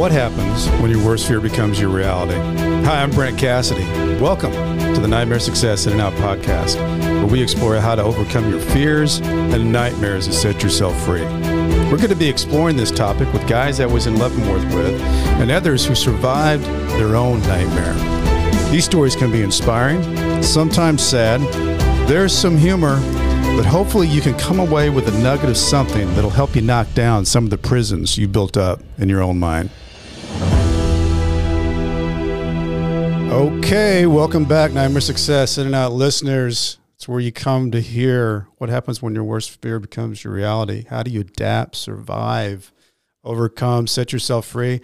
What happens when your worst fear becomes your reality? Hi, I'm Brent Cassity. Welcome to the Nightmare Success In and Out podcast, where we explore how to overcome your fears and nightmares and set yourself free. We're going to be exploring this topic with guys I was in Leavenworth with and others who survived their own nightmare. These stories can be inspiring, sometimes sad. There's some humor, but hopefully you can come away with a nugget of something that'll help you knock down some of the prisons you built up in your own mind. Okay, welcome back, Nightmare Success In and Out listeners. It's where you come to hear what happens when your worst fear becomes your reality. How do you adapt, survive, overcome, set yourself free?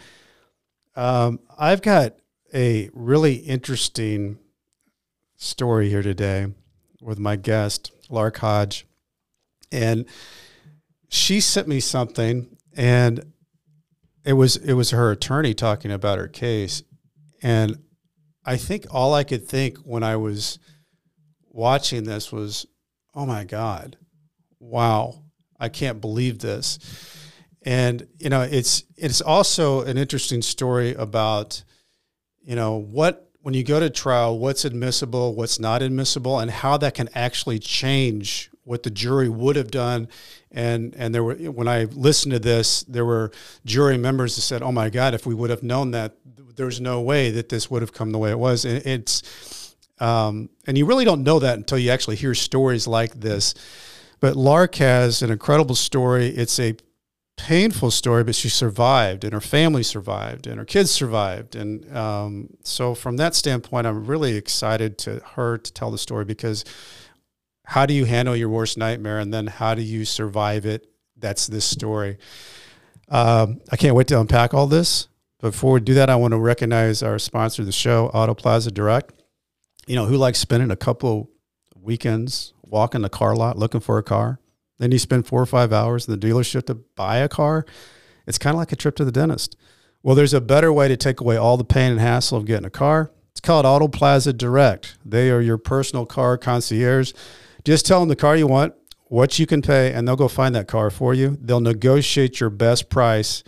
Um, I've got a really interesting story here today with my guest, Lark Hodge. And she sent me something and it was it was her attorney talking about her case. And I think all I could think when I was watching this was, oh my God, wow, I can't believe this. And you know, it's it's also an interesting story about, you know, what when you go to trial, what's admissible, what's not admissible, and how that can actually change what the jury would have done. And and there were when I listened to this, there were jury members that said, "Oh my God, if we would have known that, there's no way that this would have come the way it was. And it's um, and you really don't know that until you actually hear stories like this. But Lark has an incredible story. It's a painful story, but she survived, and her family survived, and her kids survived, and um, so from that standpoint, I'm really excited to her to tell the story because how do you handle your worst nightmare, and then how do you survive it? That's this story. Um, I can't wait to unpack all this. Before we do that, I want to recognize our sponsor of the show, Auto Plaza Direct. You know, who likes spending a couple weekends walking the car lot looking for a car? Then you spend four or five hours in the dealership to buy a car. It's kind of like a trip to the dentist. Well, there's a better way to take away all the pain and hassle of getting a car. It's called Auto Plaza Direct. They are your personal car concierge. Just tell them the car you want, what you can pay, and they'll go find that car for you. They'll negotiate your best price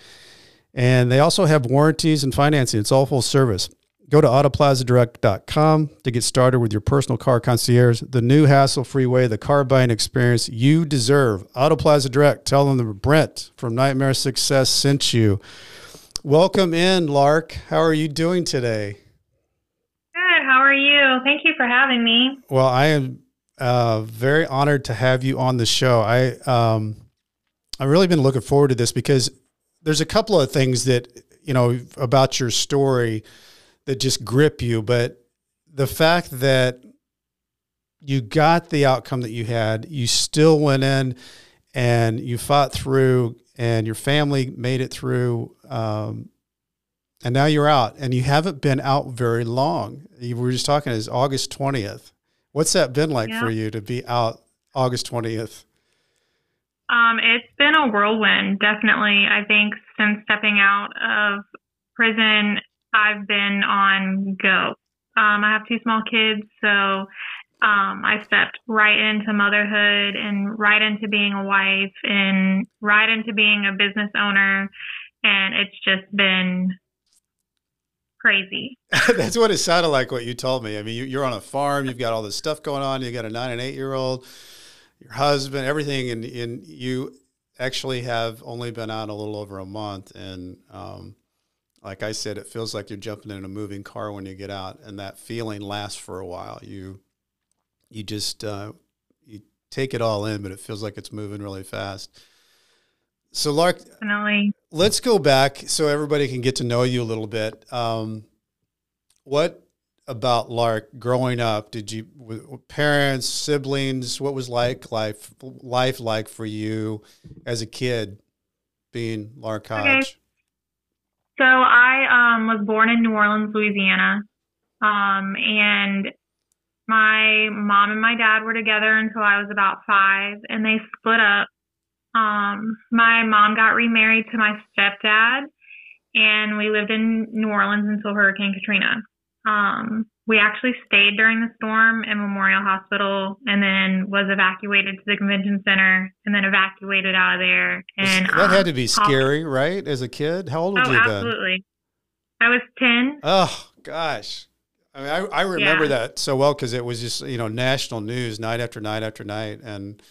and they also have warranties and financing. It's all full service. Go to autoplazadirect.com to get started with your personal car concierge, the new hassle free way, the car buying experience you deserve. Autoplaza Direct, tell them that Brent from Nightmare Success sent you. Welcome in, Lark. How are you doing today? Good. How are you? Thank you for having me. Well, I am uh, very honored to have you on the show. I um, I've really been looking forward to this because there's a couple of things that you know about your story that just grip you, but the fact that you got the outcome that you had, you still went in and you fought through, and your family made it through. Um, and now you're out, and you haven't been out very long. You were just talking is August twentieth. What's that been like yeah. for you to be out August twentieth? Um, it's been a whirlwind, definitely. I think since stepping out of prison, I've been on go. Um, I have two small kids, so um, I stepped right into motherhood and right into being a wife and right into being a business owner. And it's just been crazy. That's what it sounded like, what you told me. I mean, you, are on a farm, you've got all this stuff going on, you got a nine and eight year old your husband, everything, and, and you actually have only been out a little over a month. And um, like I said, it feels like you're jumping in a moving car when you get out, and that feeling lasts for a while. You you just uh, you take it all in, but it feels like it's moving really fast. So, Lark, Definitely. Let's go back so everybody can get to know you a little bit. Um, what about Lark growing up? Did you with parents, siblings? What was like life life like for you as a kid, being Lark Hodge? Okay. So I um, was born in New Orleans, Louisiana, um, and my mom and my dad were together until I was about five, and they split up. Um, my mom got remarried to my stepdad, and we lived in New Orleans until Hurricane Katrina. Um, we actually stayed during the storm in Memorial Hospital and then was evacuated to the convention center and then evacuated out of there. And that um, had to be scary, right? As a kid, how old were oh, you then? Absolutely. I was ten. Oh gosh. I mean, I, I remember yeah. that so well because it was just you know national news night after night after night, and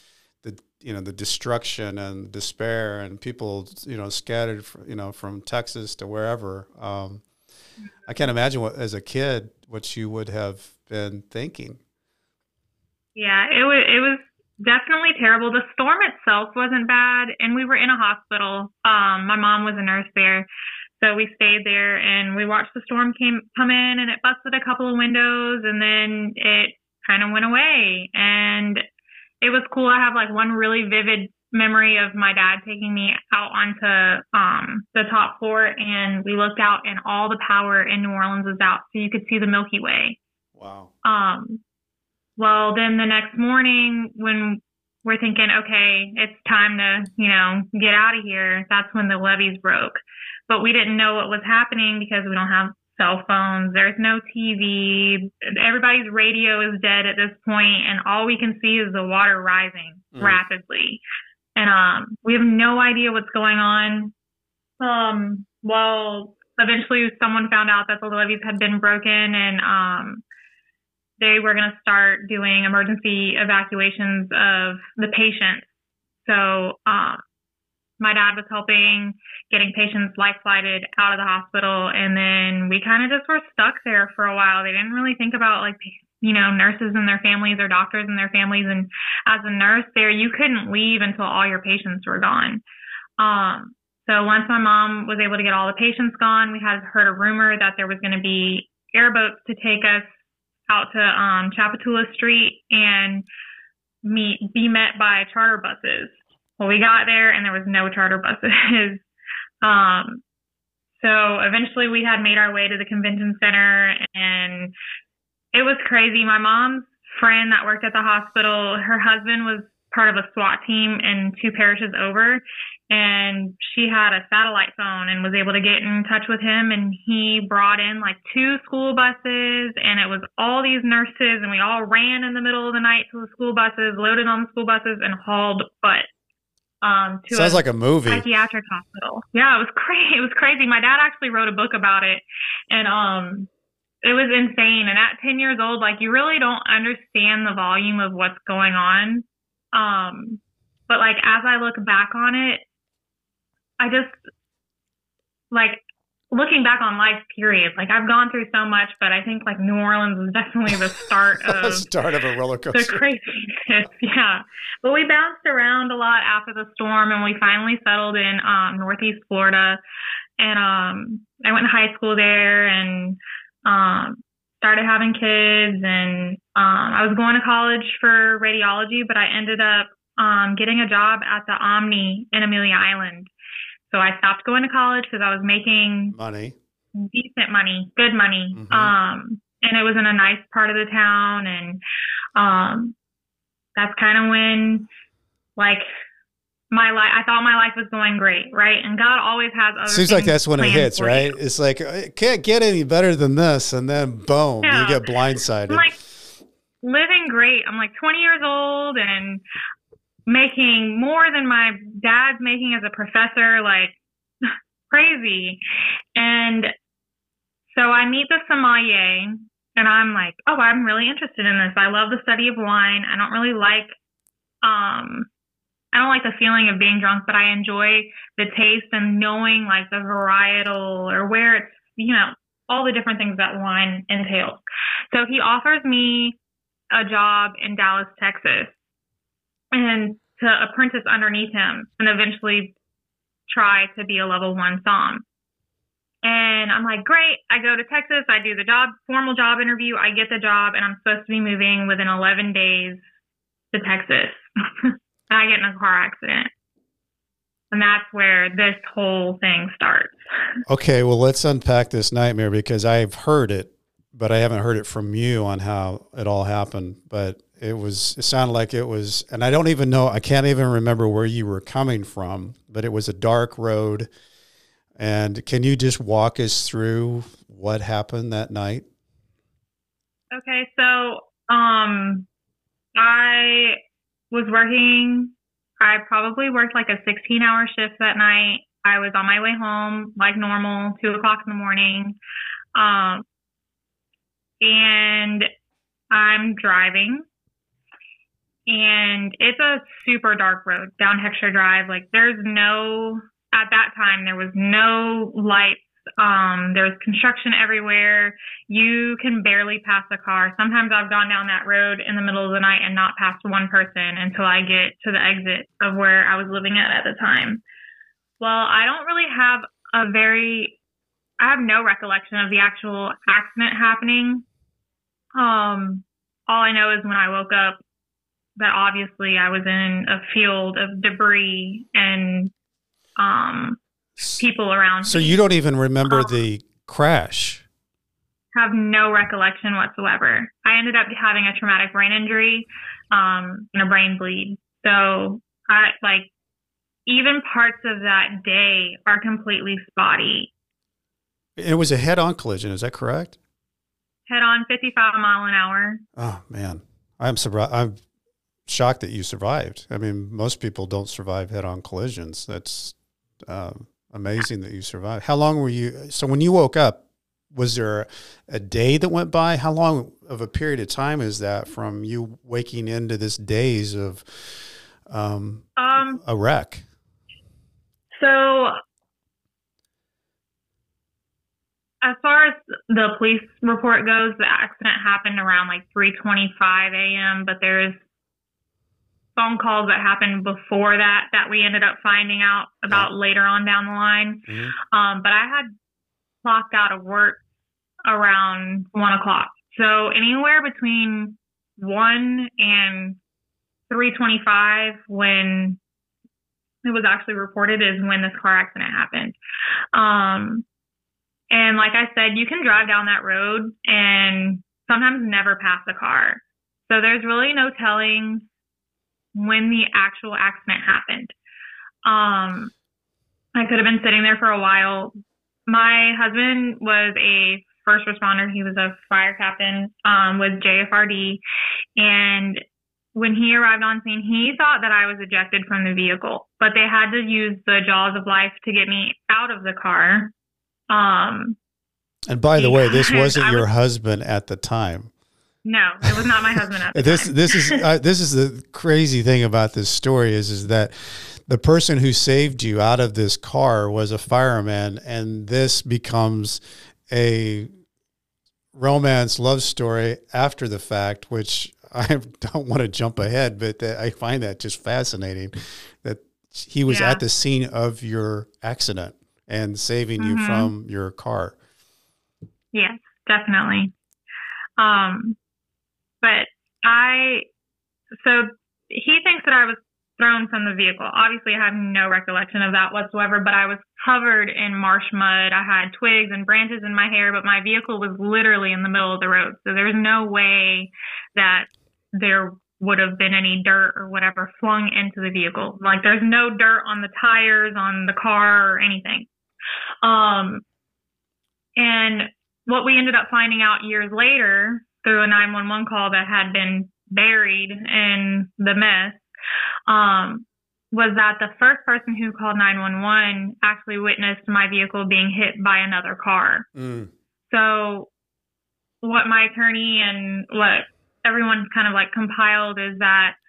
you know the destruction and despair and people you know scattered you know from Texas to wherever. Um, I can't imagine what as a kid what you would have been thinking. Yeah, it was it was definitely terrible. The storm itself wasn't bad, and we were in a hospital. Um, my mom was a nurse there, so we stayed there and we watched the storm came come in, and it busted a couple of windows, and then it kind of went away. And it was cool. I have like one really vivid memory of my dad taking me out onto um, the top floor and we looked out and all the power in New Orleans was out so you could see the Milky Way. Wow. Um well then the next morning when we're thinking okay it's time to you know get out of here that's when the levees broke but we didn't know what was happening because we don't have cell phones there's no tv everybody's radio is dead at this point and all we can see is the water rising mm. rapidly and um, we have no idea what's going on. Um, well, eventually someone found out that the levees had been broken, and um, they were going to start doing emergency evacuations of the patients. So um, my dad was helping getting patients life flighted out of the hospital, and then we kind of just were stuck there for a while. They didn't really think about like you know, nurses and their families or doctors and their families. And as a nurse there, you couldn't leave until all your patients were gone. Um, so once my mom was able to get all the patients gone, we had heard a rumor that there was going to be airboats to take us out to um, Tchoupitoulas Street and meet be met by charter buses. Well, we got there and there was no charter buses. um, so eventually we had made our way to the convention center and it was crazy. My mom's friend that worked at the hospital, her husband was part of a SWAT team in two parishes over and she had a satellite phone and was able to get in touch with him and he brought in like two school buses and it was all these nurses and we all ran in the middle of the night to the school buses loaded on the school buses and hauled butt um to sounds a like a movie psychiatric hospital yeah it was crazy it was crazy my dad actually wrote a book about it and um it was insane. And at 10 years old, like you really don't understand the volume of what's going on. Um, but like as I look back on it, I just like looking back on life period like i've gone through so much but i think like new orleans was definitely the start of the start of a roller coaster the craziness yeah but we bounced around a lot after the storm and we finally settled in um northeast florida and um i went to high school there and um, started having kids and um, I was going to college for radiology, but I ended up um, getting a job at the Omni in Amelia Island. So I stopped going to college because I was making money, decent money, good money. Mm-hmm. Um, and it was in a nice part of the town. And um, that's kind of when, like, my life i thought my life was going great right and god always has other seems like that's when it hits right you. it's like it can't get any better than this and then boom you get blindsided I'm like living great i'm like 20 years old and making more than my dad's making as a professor like crazy. And so i meet the sommelier and i'm like oh i'm really interested in this. I love the study of wine. I don't really like um I don't like the feeling of being drunk, but I enjoy the taste and knowing like the varietal or where it's, you know, all the different things that wine entails. So he offers me a job in Dallas, Texas, and to apprentice underneath him and eventually try to be a level one som. And I'm like, great. I go to Texas. I do the job, formal job interview. I get the job, and I'm supposed to be moving within 11 days to Texas. and I get in a car accident. And that's where this whole thing starts. Okay, well, let's unpack this nightmare because I've heard it, but I haven't heard it from you on how it all happened. But it was, it sounded like it was, and I don't even know, I can't even remember where you were coming from, but it was a dark road. And can you just walk us through what happened that night? Okay, so um, I was working. I probably worked like a 16 hour shift that night. I was on my way home like normal, two o'clock in the morning. Um, and I'm driving and it's a super dark road down Heckscher Drive. Like there's no, at that time, there was no lights um, there was construction everywhere. You can barely pass a car. Sometimes I've gone down that road in the middle of the night and not passed one person until I get to the exit of where I was living at at the time. Well, I don't really have a very, I have no recollection of the actual accident happening. Um, all I know is when I woke up that obviously I was in a field of debris and um people around. So me. you don't even remember um, the crash? Have no recollection whatsoever. I ended up having a traumatic brain injury um, and a brain bleed. So I like even parts of that day are completely spotty. It was a head-on collision. Is that correct? Head-on, fifty-five mile an hour. Oh man, I'm surprised. I'm shocked that you survived. I mean, most people don't survive head-on collisions. That's um, Amazing that you survived. How long were you? So when you woke up, was there a day that went by? How long of a period of time is that from you waking into this days of um, um, a wreck? So, as far as the police report goes, the accident happened around like 3:25 a.m. But there's phone calls that happened before that that we ended up finding out about yeah. later on down the line. Mm-hmm. Um, but I had clocked out of work around one o'clock. So anywhere between one and 325 when it was actually reported is when this car accident happened. Um, and like I said, you can drive down that road and sometimes never pass a car. So there's really no telling when the actual accident happened. Um, I could have been sitting there for a while. My husband was a first responder. He was a fire captain um, with JFRD, and when he arrived on scene, he thought that I was ejected from the vehicle, but they had to use the jaws of life to get me out of the car. Um, and by the way, this wasn't your husband at the time. No, it was not my husband. this this is uh, this is the crazy thing about this story is is that the person who saved you out of this car was a fireman, and this becomes a romance love story after the fact, which I don't want to jump ahead, but I find that just fascinating that he was yeah. at the scene of your accident and saving mm-hmm. you from your car. Yes, definitely. Um, but I, so he thinks that I was thrown from the vehicle. Obviously, I have no recollection of that whatsoever, but I was covered in marsh mud. I had twigs and branches in my hair, but my vehicle was literally in the middle of the road. So there's no way that there would have been any dirt or whatever flung into the vehicle. Like there's no dirt on the tires, on the car, or anything. Um, and what we ended up finding out years later through a 911 call that had been buried in the mess um, was that the first person who called 911 actually witnessed my vehicle being hit by another car. Mm. So, what my attorney and what everyone kind of like compiled is that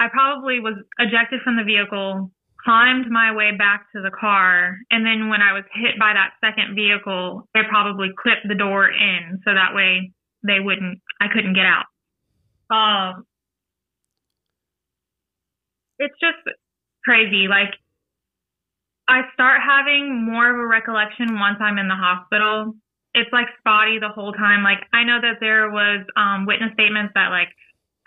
I probably was ejected from the vehicle, climbed my way back to the car, and then when I was hit by that second vehicle, they probably clipped the door in so that way they wouldn't, I couldn't get out. Um, it's just crazy. Like, I start having more of a recollection once I'm in the hospital. It's like spotty the whole time. Like, I know that there was um, witness statements that, like,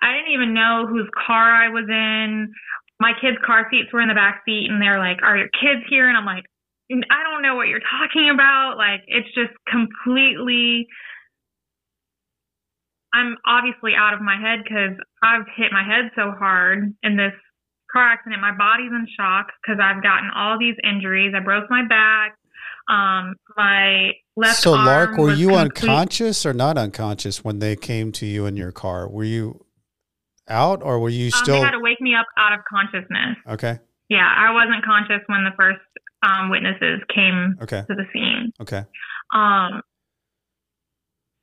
I didn't even know whose car I was in. My kids' car seats were in the back seat, and they're like, "Are your kids here?" And I'm like, "I don't know what you're talking about." Like, it's just completely I'm obviously out of my head because I've hit my head so hard in this car accident. My body's in shock because I've gotten all these injuries. I broke my back. Um, my left. So, Lark, were you complete- unconscious or not unconscious when they came to you in your car? Were you out or were you Um, still they had to wake me up out of consciousness. okay? Yeah, I wasn't conscious when the first um, witnesses came Okay, to the scene. okay. Um,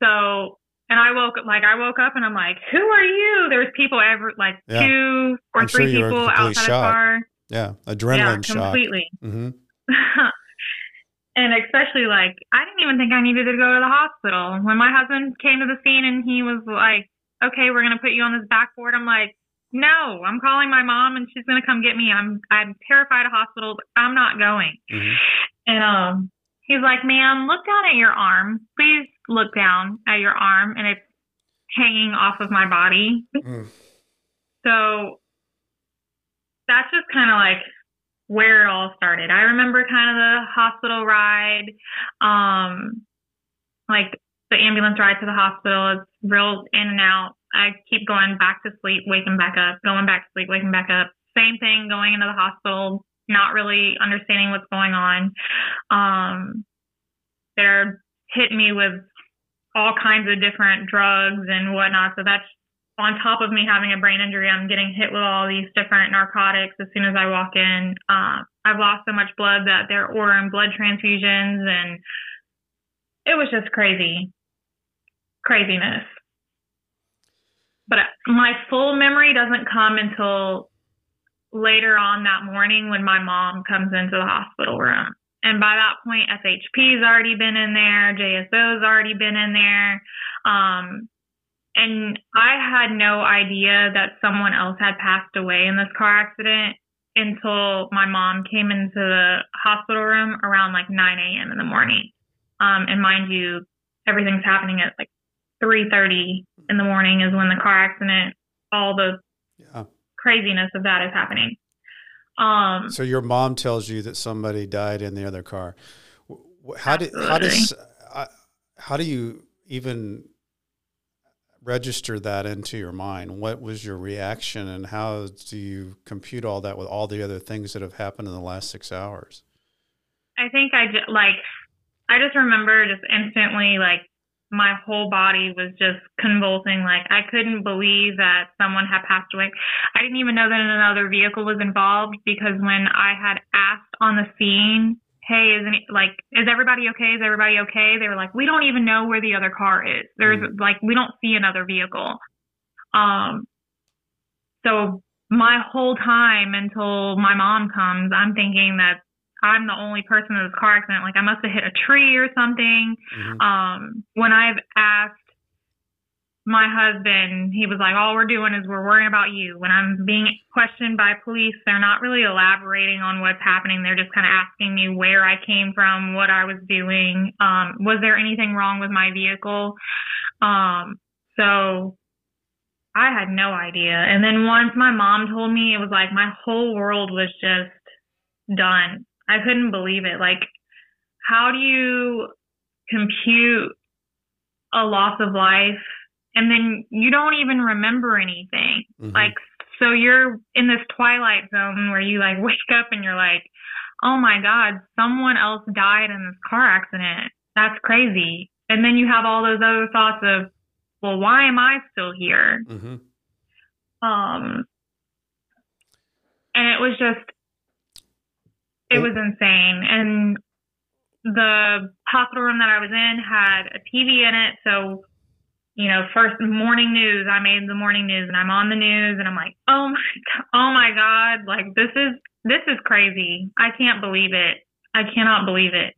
so, and I woke up, like, I woke up and I'm like, who are you? There was people ever, like, Yeah. two or I'm sure three were people outside shocked. the car. Yeah, Yeah, adrenaline shock. completely. hmm and especially, like, I didn't even think I needed to go to the hospital. When my husband came to the scene and he was like, okay, we're going to put you on this backboard, I'm like, no, I'm calling my mom and she's going to come get me. I'm, I'm terrified of hospitals. I'm not going. hmm And um, he's like, "Ma'am, look down at your arm. Please look down at your arm, and it's hanging off of my body." Mm. So that's just kind of like where it all started. I remember kind of the hospital ride, um, like the ambulance ride to the hospital. It's real in and out. I keep going back to sleep, waking back up, going back to sleep, waking back up. Same thing going into the hospital, not really understanding what's going on. Um, they're hitting me with all kinds of different drugs and whatnot. So that's on top of me having a brain injury. I'm getting hit with all these different narcotics as soon as I walk in. Uh, I've lost so much blood that they're ordering blood transfusions, and it was just crazy, craziness. But my full memory doesn't come until later on that morning when my mom comes into the hospital room. And by that point, FHP's already been in there, JSO's already been in there. Um, and I had no idea that someone else had passed away in this car accident until my mom came into the hospital room around like 9 a.m. in the morning. Um, and mind you, everything's happening at like 3:30 in the morning is when the car accident, all the Yeah. craziness of that is happening. Um, So your mom tells you that somebody died in the other car. How did how does how do you even register that into your mind? What was your reaction, and how do you compute all that with all the other things that have happened in the last six hours? I think I just like I just remember just instantly like my whole body was just convulsing like I couldn't believe that someone had passed away. I didn't even know that another vehicle was involved because when I had asked on the scene, "Hey, is any like is everybody okay? Is everybody okay?" They were like, "We don't even know where the other car is. There's like we don't see another vehicle." Um so my whole time until my mom comes, I'm thinking that I'm the only person in this car accident. Like I must have hit a tree or something. Mhm. Um, when I've asked my husband, he was like, "All we're doing is we're worrying about you." When I'm being questioned by police, they're not really elaborating on what's happening. They're just kind of asking me where I came from, what I was doing, um, was there anything wrong with my vehicle. Um, so I had no idea. And then once my mom told me, it was like my whole world was just done. I couldn't believe it. Like, how do you compute a loss of life and then you don't even remember anything? Mhm. Like, so you're in this twilight zone where you like wake up and you're like, oh my God, someone else died in this car accident. That's crazy. And then you have all those other thoughts of, well, why am I still here? Mhm. Um, and it was just, it was insane. And the hospital room that I was in had a TV in it. So, you know, first morning news, I made the morning news and I'm on the news and I'm like, oh my, God, oh my God, like this is, this is crazy. I can't believe it. I cannot believe it.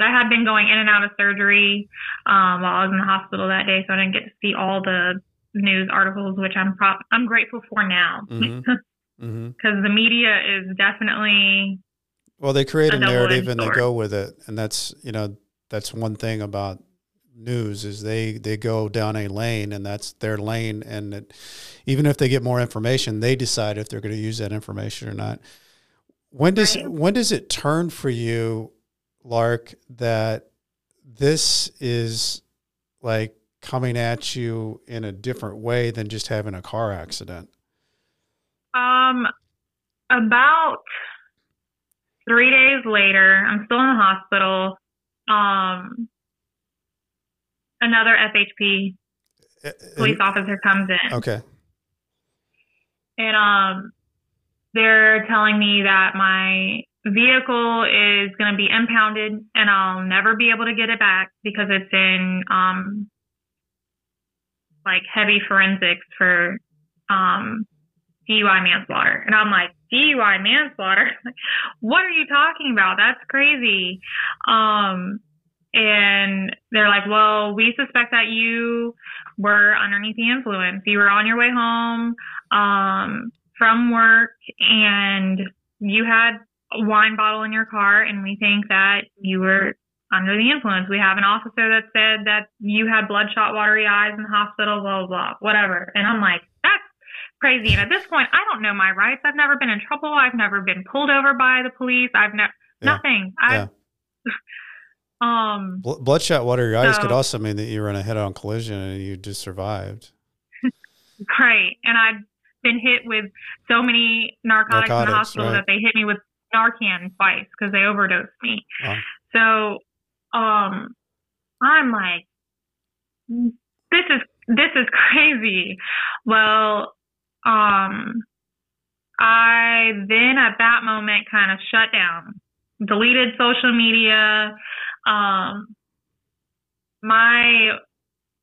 I had been going in and out of surgery um, while I was in the hospital that day, so I didn't get to see all the news articles, which I'm pro- I'm grateful for now because Mhm. the media is definitely Well, they create a narrative and they go with it, and that's you know that's one thing about news is they they go down a lane and that's their lane, and it, even if they get more information, they decide if they're going to use that information or not. When does Right. when does it turn for you, Lark, that this is like coming at you in a different way than just having a car accident? um about three days later, I'm still in the hospital. Um, another FHP police officer comes in. Okay. And um, they're telling me that my vehicle is going to be impounded and I'll never be able to get it back because it's in um, like heavy forensics for um, DUI manslaughter. And I'm like, DUI manslaughter? what are you talking about? That's crazy. Um, and they're like, well, we suspect that you were underneath the influence. You were on your way home um, from work and you had a wine bottle in your car, and we think that you were under the influence. We have an officer that said that you had bloodshot, watery eyes in the hospital, blah, blah, blah, whatever. And I'm like, crazy. And at this point, I don't know my rights. I've never been in trouble. I've never been pulled over by the police. I've never, yeah. nothing. I, yeah. um, bloodshot, watery eyes so, could also mean that you were in a head on collision and you just survived. right. And I've been hit with so many narcotics, narcotics in the hospital right. that they hit me with Narcan twice because they overdosed me. Wow. So, um, I'm like, this is this is crazy. Well, um, I then at that moment kind of shut down, deleted social media. Um, my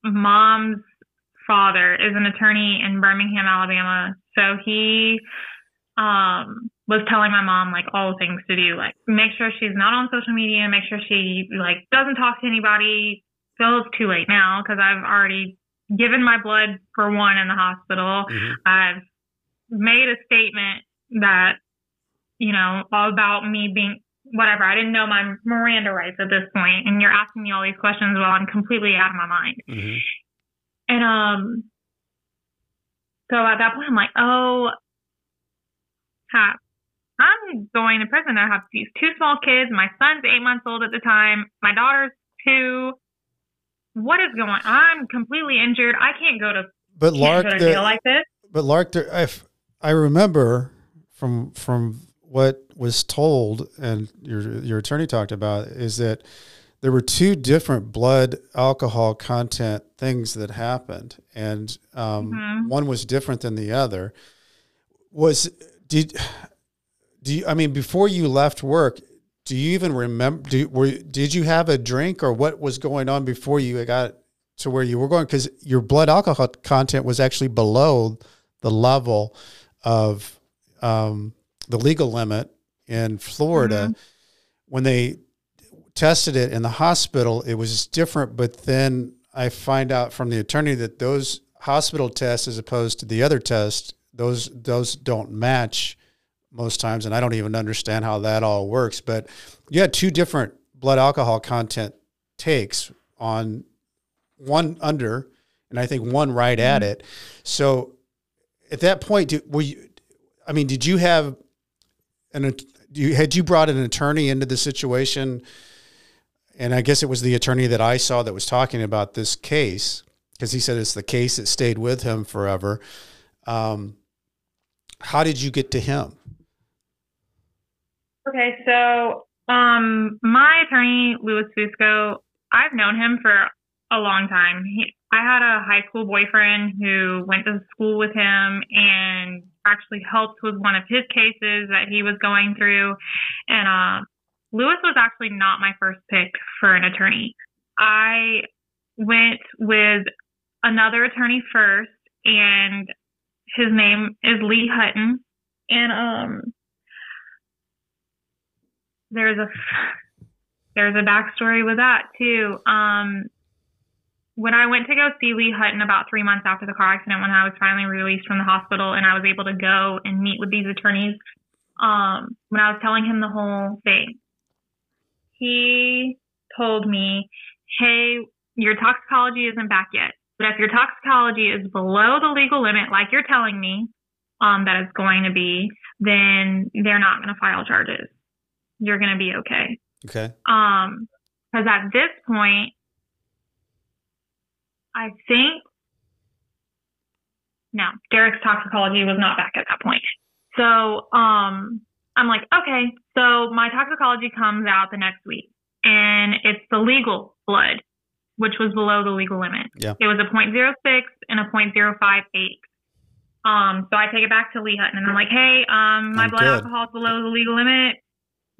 mom's father is an attorney in Birmingham, Alabama. So he um, was telling my mom like all the things to do, like make sure she's not on social media, make sure she like doesn't talk to anybody. So it's too late now because I've already given my blood for one in the hospital. Mm-hmm. I've made a statement that you know all about me being whatever. I didn't know my Miranda rights at this point, and you're asking me all these questions while I'm completely out of my mind. Mm-hmm. And um, so at that point, I'm like, oh, ha, I'm going to prison. I have these two small kids. My son's eight months old at the time. My daughter's two. What is going? I'm completely injured. I can't go to. But Lark, go to the, like this. But Lark, if I remember from from what was told and your your attorney talked about is that there were two different blood alcohol content things that happened, and um, mm-hmm. one was different than the other. Was did do you, I mean, before you left work, do you even remember? Do were did you have a drink or what was going on before you got to where you were going? Because your blood alcohol content was actually below the level of um, the legal limit in Florida. Mm-hmm. When they tested it in the hospital, it was different. But then I find out from the attorney that those hospital tests, as opposed to the other tests, those those don't match most times, and I don't even understand how that all works. But you had two different blood alcohol content takes on one under, and I think one right mm-hmm. at it. So at that point, do, were you? I mean, did you have an? You, had you brought an attorney into the situation? And I guess it was the attorney that I saw that was talking about this case because he said it's the case that stayed with him forever. Um, how did you get to him? Okay, so um, my attorney, Louis Fusco, I've known him for a long time. He, I had a high school boyfriend who went to school with him and actually helped with one of his cases that he was going through. And uh, Louis was actually not my first pick for an attorney. I went with another attorney first, and his name is Lee Hutton. And um, there's a there's a backstory with that too. Um, when I went to go see Lee Hutton about three months after the car accident, when I was finally released from the hospital and I was able to go and meet with these attorneys, um, when I was telling him the whole thing, he told me, "Hey, your toxicology isn't back yet, but if your toxicology is below the legal limit, like you're telling me um, that it's going to be, then they're not going to file charges." You're going to be okay. Okay. Um, because at this point, I think no, Derek's toxicology was not back at that point. So, um, I'm like, okay. So my toxicology comes out the next week, and it's the legal blood, which was below the legal limit. Yeah. It was a .06 and a .058. Um, so I take it back to Lee Hutton, and I'm like, hey, um, my I'm blood good. alcohol is below the legal limit.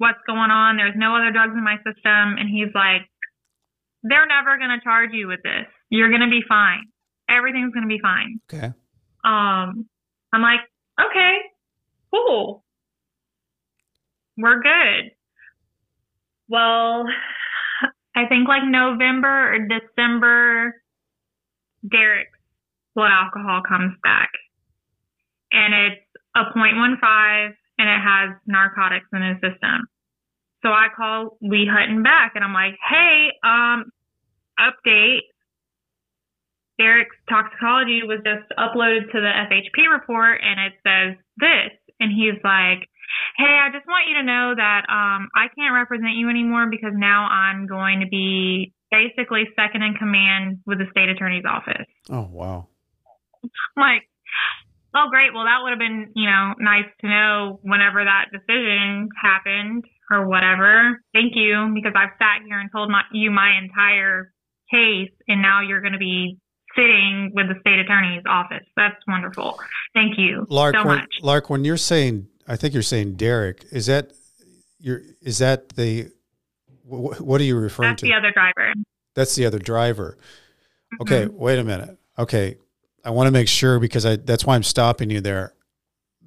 What's going on? There's no other drugs in my system. And he's like, they're never going to charge you with this. You're going to be fine. Everything's going to be fine. Okay. Um, I'm like, okay, cool. We're good. Well, I think like November or December, Derek's blood alcohol comes back. And it's a 0.15 and it has narcotics in his system. So I call Lee Hutton back and I'm like, hey, um, update. Derek's toxicology was just uploaded to the FHP report and it says this. And he's like, Hey, I just want you to know that um, I can't represent you anymore because now I'm going to be basically second in command with the state attorney's office. Oh wow. I'm like, oh, great. Well, that would have been, you know, nice to know whenever that decision happened or whatever. Thank you, because I've sat here and told my, you my entire case, and now you're going to be sitting with the state attorney's office. That's wonderful. Thank you Lark, so when, much. Lark, when you're saying, I think you're saying Derek. Is that your? Is that the? wh- What are you referring to? That's to? the other driver. That's the other driver. Okay, Mhm. wait a minute. Okay, I want to make sure because I that's why I'm stopping you there.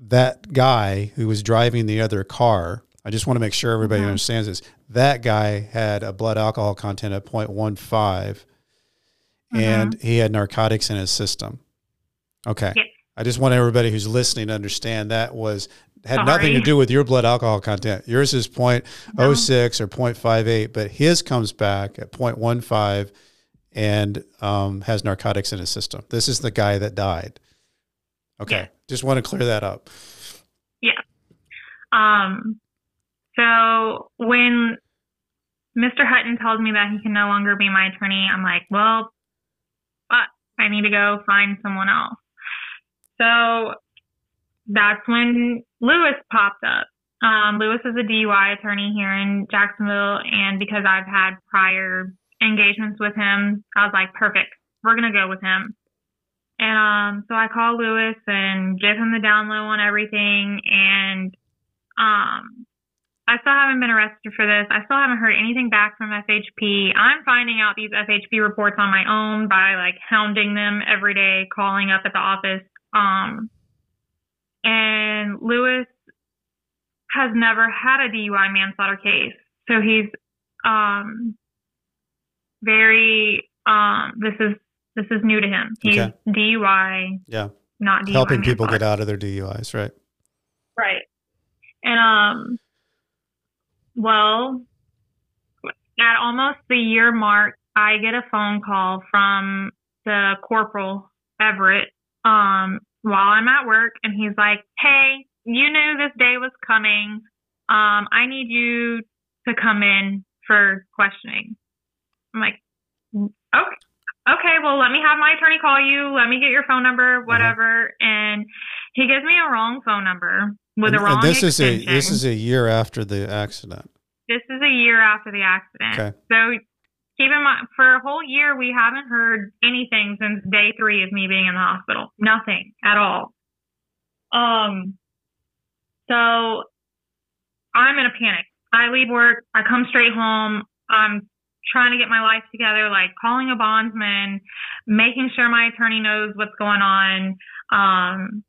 That guy who was driving the other car, I just want to make sure everybody Mhm. understands this. That guy had a blood alcohol content of 0.15 and he had narcotics in his system. Okay. Yes. I just want everybody who's listening to understand that was had nothing to do with your blood alcohol content. Yours is No. 0.06 or 0.58, but his comes back at 0.15 and um, has narcotics in his system. This is the guy that died. Okay. Yes. Just want to clear that up. Yeah. Um, so when Mr. Hutton tells me that he can no longer be my attorney, I'm like, well, but I need to go find someone else. So that's when Lewis popped up. Um, Lewis is a DUI attorney here in Jacksonville, and because I've had prior engagements with him, I was like, perfect, we're gonna go with him. And um, so I call Lewis and give him the down low on everything, and um, I still haven't been arrested for this. I still haven't heard anything back from FHP. I'm finding out these FHP reports on my own by like hounding them every day, calling up at the office. Um, and Lewis has never had a DUI manslaughter case, so he's um very um this is this is new to him. He's Okay. DUI, Yeah. not DUI. Helping people get out of their DUIs, right? Right. And um well at almost the year mark I get a phone call from the corporal Everett um while I'm at work and he's like, Hey, you knew this day was coming. Um, I need you to come in for questioning. I'm like, Okay okay, well let me have my attorney call you, let me get your phone number, whatever. And he gives me a wrong phone number with and, a wrong and this is a this is a year after the accident. This is a year after the accident. Okay. So keep in mind, for a whole year, we haven't heard anything since day three of me being in the hospital. Nothing at all. Um, so I'm in a panic. I leave work. I come straight home. I'm trying to get my life together, like calling a bondsman, making sure my attorney knows what's going on. Um,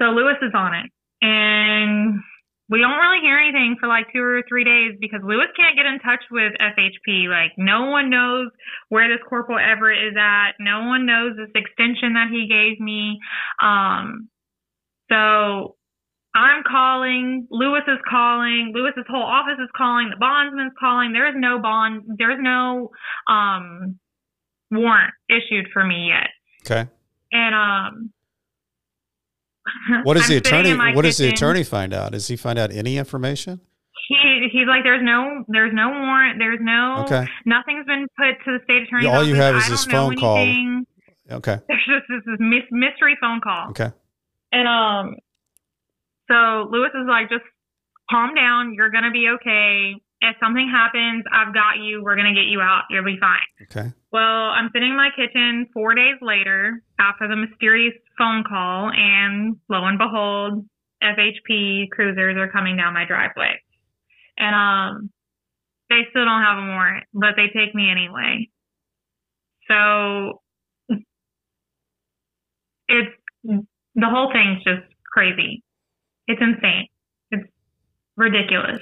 so Lewis is on it. And we don't really hear anything for like two or three days because Lewis can't get in touch with FHP. Like, no one knows where this Corporal Everett is at. No one knows this extension that he gave me. Um, so I'm calling. Lewis is calling. Lewis's whole office is calling. The bondsman's calling. There is no bond. There is no um, warrant issued for me yet. Okay. And um, What does the attorney what does the attorney find out? Does he find out any information? He he's like, there's no there's no warrant. There's no Okay. nothing's been put to the state attorney's All you have is I this phone call. Okay. There's just this mis- mystery phone call. Okay. And um, so Lewis is like, just calm down. You're going to be okay. If something happens, I've got you. We're going to get you out. You'll be fine. Okay. Well, I'm sitting in my kitchen four days later after the mysterious phone call, and lo and behold, FHP cruisers are coming down my driveway. And um, they still don't have a warrant, but they take me anyway. So it's the whole thing's just crazy. It's insane. It's ridiculous.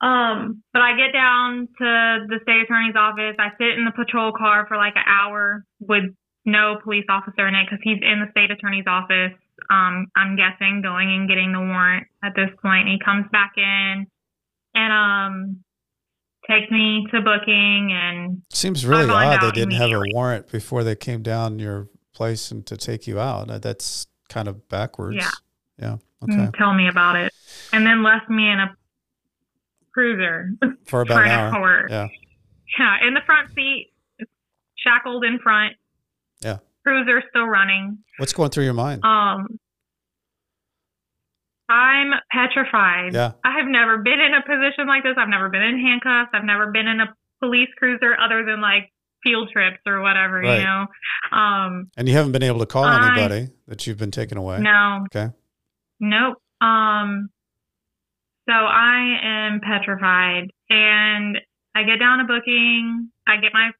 Um, but I get down to the state attorney's office. I sit in the patrol car for like an hour with no police officer in it because he's in the state attorney's office. Um, I'm guessing going and getting the warrant at this point. He comes back in and um takes me to booking and seems really odd they didn't have a warrant before they came down your place and to take you out. That's kind of backwards. Yeah. Yeah. mm, Okay. tell me about it. And then left me in a cruiser For about for an an hour. hour. Yeah. Yeah, in the front seat, shackled in front. Yeah. Cruiser still running. What's going through your mind? Um, I'm petrified. Yeah. I have never been in a position like this. I've never been in handcuffs. I've never been in a police cruiser other than like field trips or whatever, Right. you know. Um, And you haven't been able to call I- anybody that you've been taken away. no. Okay. Nope. Um, so I am petrified and I get down to booking. I get my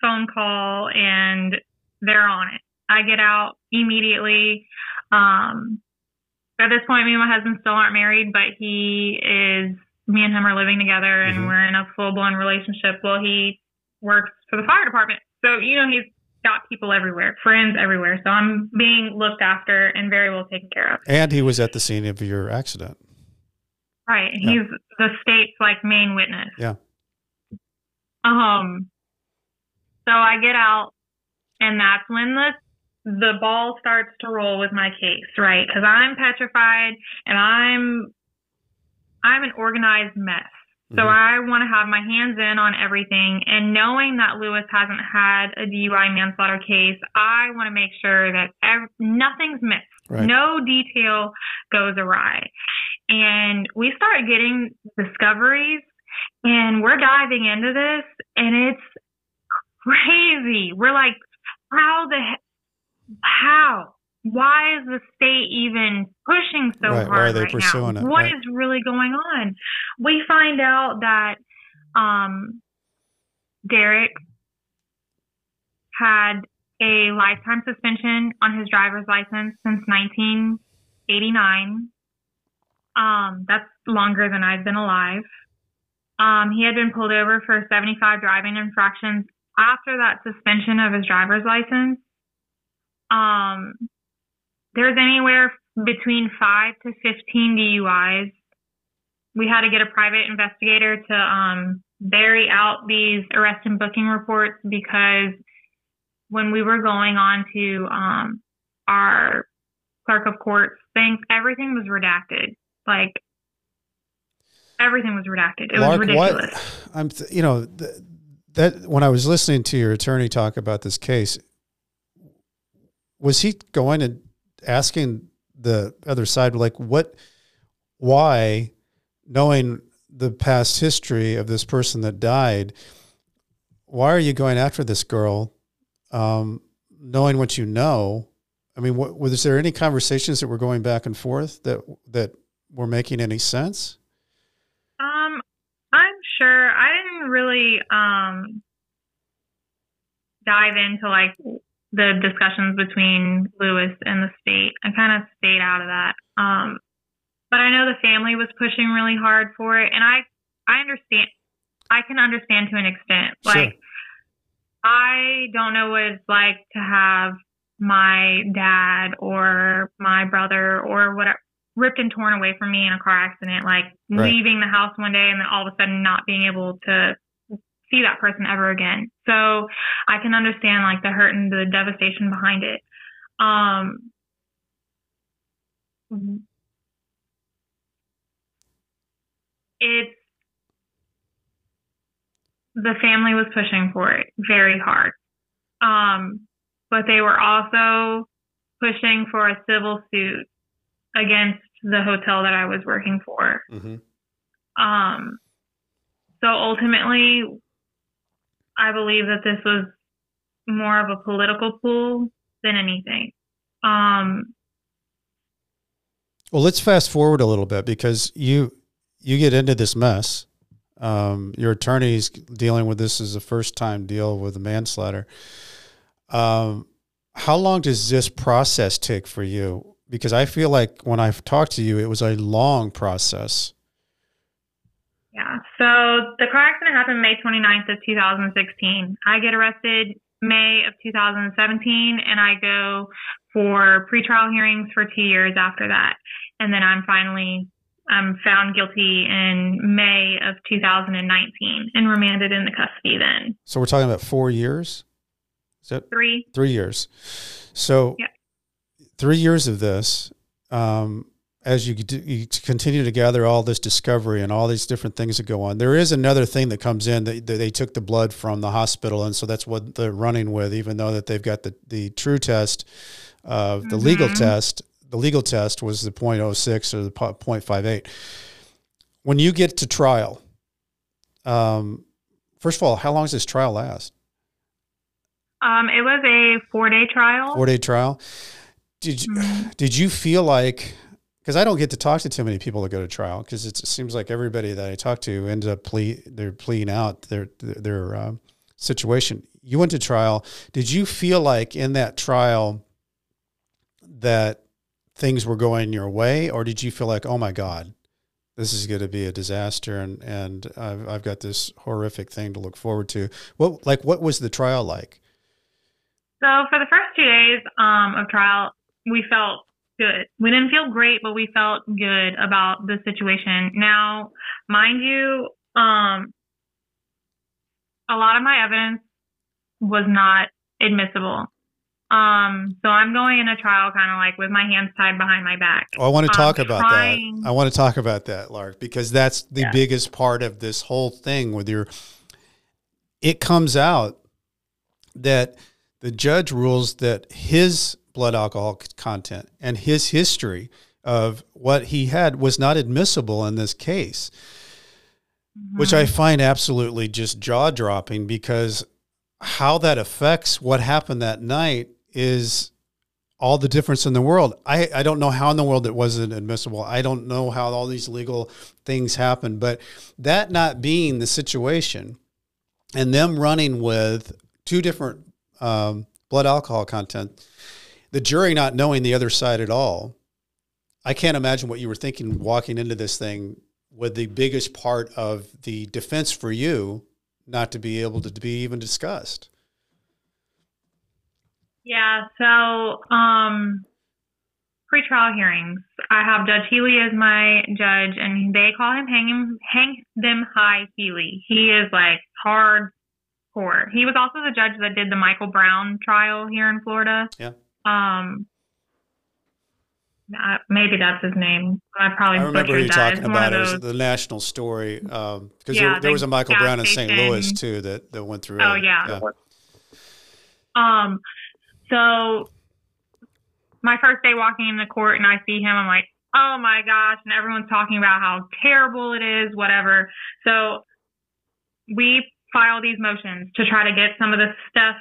phone call and they're on it. I get out immediately. Um, at this point, me and my husband still aren't married, but he is, me and him are living together and Mhm. we're in a full blown relationship. Well, he works for the fire department. So, you know, he's got people everywhere, friends everywhere. So I'm being looked after and very well taken care of. And he was at the scene of your accident. Right. Yeah. He's the state's like main witness. Yeah. Um so I get out and that's when the the ball starts to roll with my case, right? Cuz I'm petrified and I'm I'm an organized mess. So Mhm. I want to have my hands in on everything and knowing that Lewis hasn't had a DUI manslaughter case, I want to make sure that ev- nothing's missed. Right. No detail goes awry. And we start getting discoveries and we're diving into this and it's crazy. We're like, how the he- how? Why is the state even pushing so Right, hard why are they right pursuing now? it? What Right. is really going on? We find out that um, Derek had a lifetime suspension on his driver's license since 1989. Um, that's longer than I've been alive. Um, he had been pulled over for 75 driving infractions after that suspension of his driver's license. Um, there's anywhere between five to 15 DUIs. We had to get a private investigator to um, bury out these arrest and booking reports because when we were going on to um, our clerk of courts thing, everything was redacted. Like everything was redacted. It Lark, was ridiculous. what I'm, th- you know, th- that when I was listening to your attorney talk about this case, was he going and asking the other side, like, what, why, knowing the past history of this person that died, why are you going after this girl, um, knowing what you know? I mean, what, was there any conversations that were going back and forth that that were making any sense? Um, I'm sure I didn't really um dive into like the discussions between Lewis and the state. I kind of stayed out of that. Um, but I know the family was pushing really hard for it, and I I understand. I can understand to an extent. Sure. Like I don't know what it's like to have my dad or my brother or whatever ripped and torn away from me in a car accident, like Right. leaving the house one day and then all of a sudden not being able to see that person ever again. So I can understand like the hurt and the devastation behind it. Um, it's the family was pushing for it very hard. Um, but they were also pushing for a civil suit against the hotel that I was working for. Mm-hmm. Um, so ultimately, I believe that this was more of a political pull than anything. Um, well, let's fast forward a little bit because you you get into this mess. Um, your attorney's dealing with this as a first time deal with a manslaughter. Um, how long does this process take for you? Because I feel like when I've talked to you, it was a long process. Yeah. So the car accident happened May 29th of 2016. I get arrested May of 2017 and I go for pretrial hearings for two years after that. And then I'm finally um, found guilty in May of 2019 and remanded into custody then. So we're talking about four years? Is that three? Three years. So yeah. three years of this, um, as you, you, continue to gather all this discovery and all these different things that go on, there is another thing that comes in that, that they took the blood from the hospital, and so that's what they're running with, even though that they've got the the true test, uh, the mm-hmm. legal test the legal test was the 0.06 or the 0.58. When you get to trial, um, first of all, how long does this trial last? Um, it was a four day trial. Four day trial. Did you, mm-hmm. did you feel like because I don't get to talk to too many people that go to trial because it seems like everybody that I talk to ends up plea they're pleading out their their uh, situation. You went to trial. Did you feel like in that trial that things were going your way, or did you feel like, oh my God, this is going to be a disaster, and and I've, I've got this horrific thing to look forward to? What like what was the trial like? So for the first two days um, of trial, we felt good. We didn't feel great, but we felt good about the situation. Now, mind you, um, a lot of my evidence was not admissible. Um, so I'm going in a trial kind of like with my hands tied behind my back. Oh, I want to talk about trying... that. I want to talk about that, Lark, because that's the yeah. biggest part of this whole thing with your it comes out that the judge rules that his blood alcohol content and his history of what he had was not admissible in this case. Mm-hmm. Which I find absolutely just jaw dropping because how that affects what happened that night is all the difference in the world. I, I don't know how in the world it wasn't admissible. I don't know how all these legal things happen, but that not being the situation and them running with two different um, blood alcohol content, the jury not knowing the other side at all. I can't imagine what you were thinking walking into this thing with the biggest part of the defense for you not to be able to, be even discussed. Yeah, so um, pre-trial hearings. I have Judge Healy as my judge, and they call him hang him hang them high Healy. He is like hardcore. He was also the judge that did the Michael Brown trial here in Florida. Yeah. Um. Maybe that's his name. I probably I remember you talking about it. It was the national story because um, yeah, there, there was a Michael Brown in St. Louis too that that went through. Oh yeah. yeah. Um. So my first day walking in the court and I see him, I'm like, oh my gosh. And everyone's talking about how terrible it is, whatever. So we file these motions to try to get some of this stuff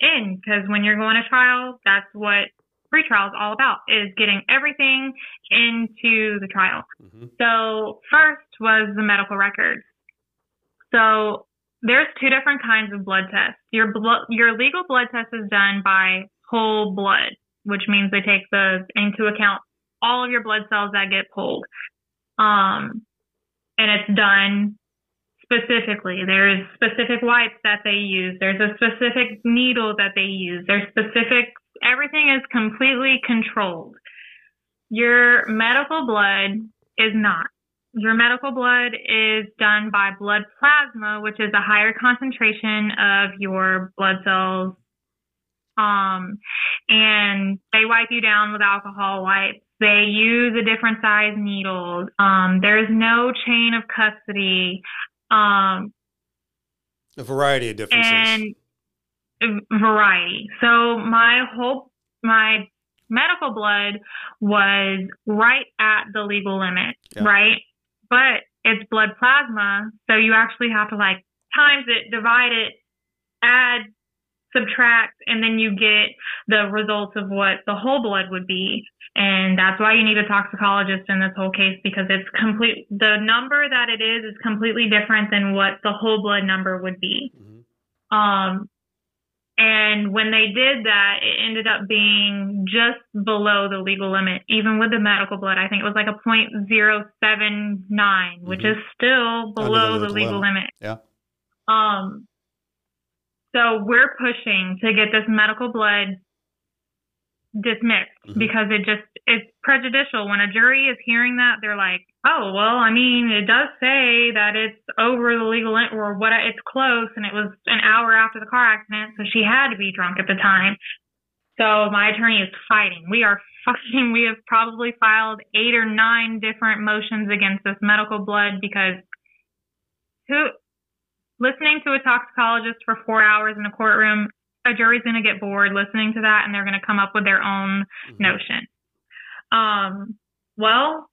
in because when you're going to trial, that's what pretrial is all about is getting everything into the trial. Mm-hmm. So first was the medical records. So there's two different kinds of blood tests. Your blood, your legal blood test is done by whole blood, which means they take the into account all of your blood cells that get pulled. Um, and it's done specifically. There's specific wipes that they use. There's a specific needle that they use. There's specific, everything is completely controlled. Your medical blood is not. Your medical blood is done by blood plasma, which is a higher concentration of your blood cells. Um, and they wipe you down with alcohol wipes. They use a different size needle. Um, there's no chain of custody. Um, a variety of differences. And variety. So my whole, my medical blood was right at the legal limit, Yeah. right? But it's blood plasma, so you actually have to like times it, divide it, add, subtract, and then you get the results of what the whole blood would be. And that's why you need a toxicologist in this whole case because it's complete. The number that it is is completely different than what the whole blood number would be. Mhm. Um, and when they did that, it ended up being just below the legal limit, even with the medical blood. I think it was like a point zero seven nine, which Mhm. is still below the legal limit. Yeah. Um. So we're pushing to get this medical blood dismissed Mhm. because it just it's prejudicial. When a jury is hearing that they're like oh well i mean it does say that it's over the legal limit or what it's close and it was an hour after the car accident so she had to be drunk at the time. So my attorney is fighting. We are fighting we have probably filed eight or nine different motions against this medical blood because who listening to a toxicologist for four hours in a courtroom a jury's going to get bored listening to that and they're going to come up with their own Mhm. notion. Um, well,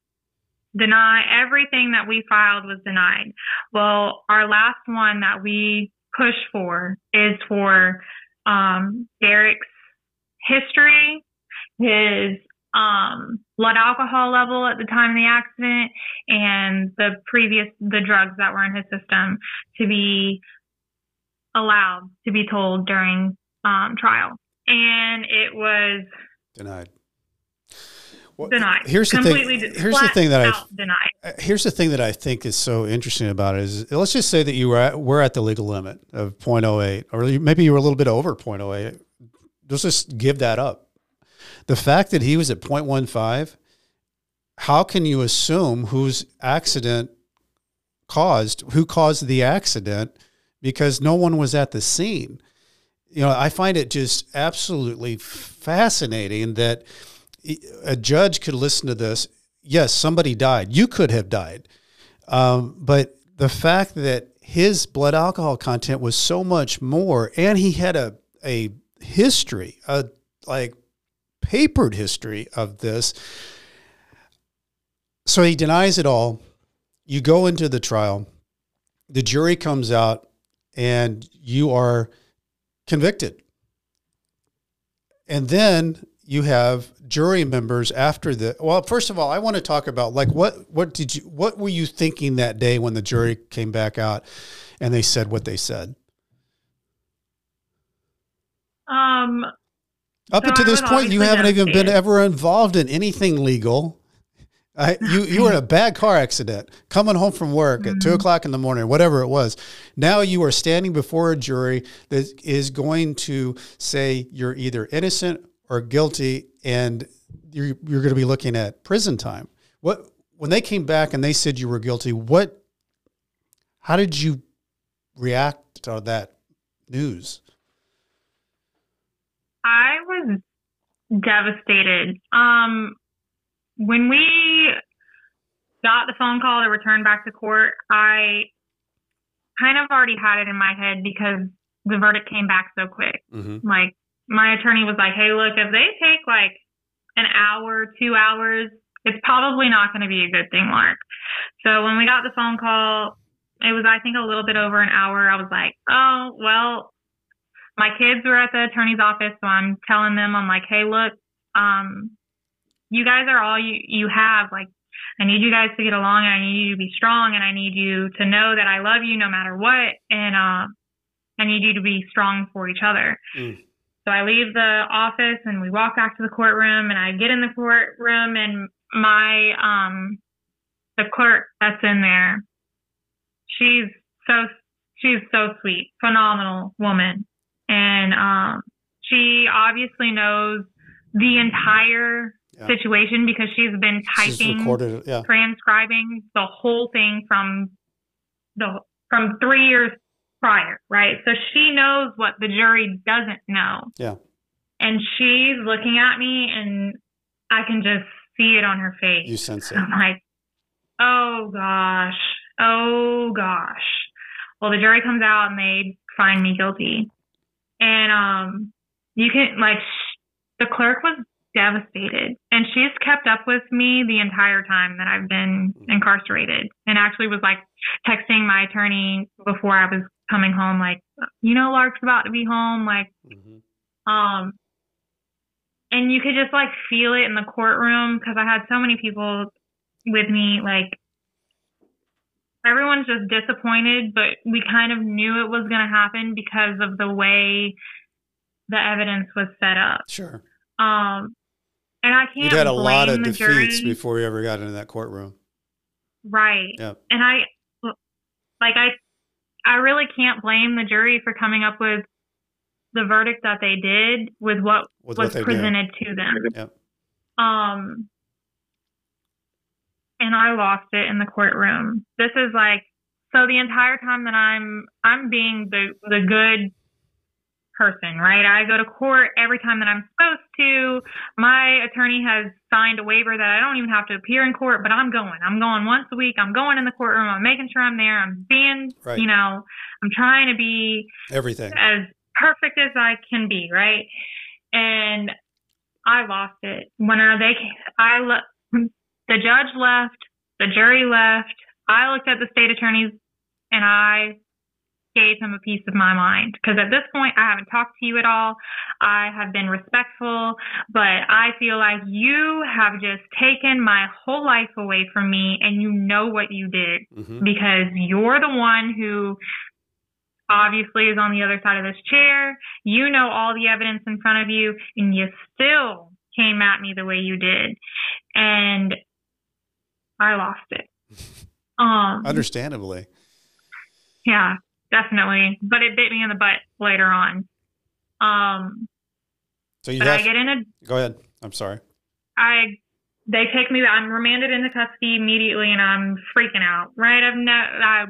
deny everything that we filed was denied. Well, our last one that we push for is for um, Derek's history, his um, blood alcohol level at the time of the accident, and the previous the drugs that were in his system to be allowed to be told during um, trial. And it was Denied. Well, denied. Here's the completely thing. de- Here's the thing that I denied. Uh, Here's the thing that I think is so interesting about it is let's just say that you were at, we're at the legal limit of 0.08 or maybe you were a little bit over 0.08. Let's just give that up. The fact that he was at 0.15, how can you assume whose accident caused, who caused the accident because no one was at the scene? You know, I find it just absolutely fascinating that a judge could listen to this yes, somebody died. You could have died. Um, but the fact that his blood alcohol content was so much more, and he had a, a history, a like papered history of this. So he denies it all. You go into the trial, the jury comes out, and you are convicted. And then you have jury members after the well first of all i want to talk about like what what did you what were you thinking that day when the jury came back out and they said what they said Um, up So until this point you haven't even been ever involved in anything legal. I, you you were in a bad car accident coming home from work at two Mhm. o'clock in the morning whatever it was. Now you are standing before a jury that is going to say you're either innocent or guilty and you're, you're going to be looking at prison time. What when they came back and they said you were guilty what how did you react to that news I was devastated. Um, when we got the phone call to return back to court, I kind of already had it in my head because the verdict came back so quick. mm-hmm. Like my attorney was like, "Hey, look, if they take like an hour, two hours, it's probably not going to be a good thing, Lark." So when we got the phone call, it was I think a little bit over an hour. I was like, "Oh, well." My kids were at the attorney's office, so I'm telling them, I'm like, "Hey, look, um, you guys are all you you have. Like, I need you guys to get along, and I need you to be strong, and I need you to know that I love you no matter what, and uh, I need you to be strong for each other." Mm. So I leave the office and we walk back to the courtroom and I get in the courtroom and my um the clerk that's in there, she's so she's so sweet, phenomenal woman. And um she obviously knows the entire Yeah. situation because she's been She's typing recorded yeah transcribing the whole thing from the from three years prior, right? So she knows what the jury doesn't know. Yeah. And she's looking at me and I can just see it on her face. you sense it I'm like, oh gosh, oh gosh. Well, the jury comes out and they find me guilty. And um, you can like sh- the clerk was devastated. And she's kept up with me the entire time that I've been Mm-hmm. incarcerated and actually was like texting my attorney before I was coming home, like, you know, Lark's about to be home. Like, Mhm. um, and you could just like feel it in the courtroom because I had so many people with me. Like, everyone's just disappointed, but we kind of knew it was going to happen because of the way the evidence was set up. Sure. Um, and I can't. You'd had a lot of defeats jury. before you ever got into that courtroom. right? Yep. And I, like, I, I really can't blame the jury for coming up with the verdict that they did with what With was what presented to them. Yep. Um, and I lost it in the courtroom. This is like so the entire time that I'm I'm being the the good person, right? I go to court every time that I'm supposed to. My attorney has signed a waiver that I don't even have to appear in court, but I'm going. I'm going once a week. I'm going in the courtroom. I'm making sure I'm there. I'm being, Right. you know, I'm trying to be Everything. as perfect as I can be, right? And I lost it when uh, they, I, the judge left, the jury left. I looked at the state attorneys and I gave him a piece of my mind because at this point I haven't talked to you at all. I have been respectful, but I feel like you have just taken my whole life away from me and you know what you did hmm because you're the one who obviously is on the other side of this chair. You know all the evidence in front of you, and you still came at me the way you did. And I lost it. Um, Understandably. yeah, definitely. But it bit me in the butt later on. Um, So you have. I get in a go ahead. I'm sorry. I they take me. I'm remanded into custody immediately, and I'm freaking out. Right? I've no. I,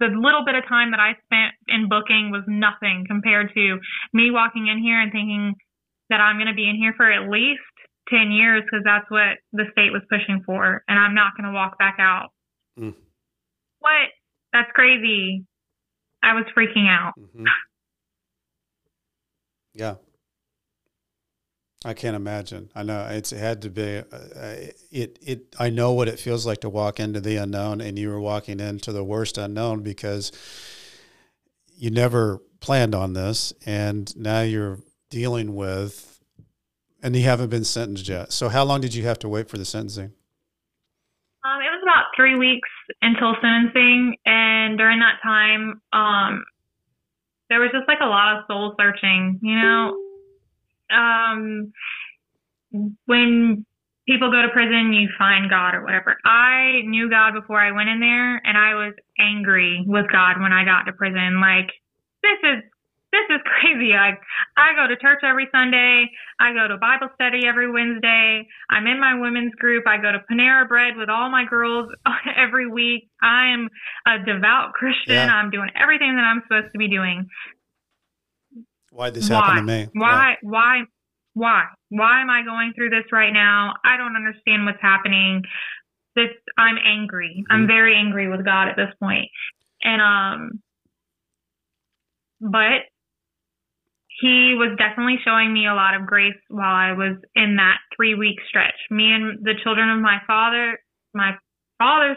the little bit of time that I spent in booking was nothing compared to me walking in here and thinking that I'm going to be in here for at least ten years because that's what the state was pushing for, and I'm not going to walk back out. Mm. What? That's crazy. I was freaking out. hmm Yeah. I can't imagine. I know it's it had to be. Uh, uh, it it. I know what it feels like to walk into the unknown, and you were walking into the worst unknown because you never planned on this, and now you're dealing with, and you haven't been sentenced yet. So how long did you have to wait for the sentencing? Um, it was about three weeks until sentencing, and during that time, um, there was just like a lot of soul searching. You know, um, when people go to prison, you find God or whatever. I knew God before I went in there, and I was angry with God when I got to prison. Like, this is this is crazy. I I go to church every Sunday. I go to Bible study every Wednesday. I'm in my women's group. I go to Panera Bread with all my girls every week. I am a devout Christian. Yeah. I'm doing everything that I'm supposed to be doing. Why this Why? happened to me? Why? Why? Why? Why am I going through this right now? I don't understand what's happening. This I'm angry. I'm Mhm. very angry with God at this point. And um but he was definitely showing me a lot of grace while I was in that 3 week stretch. Me and the children of my father, my father's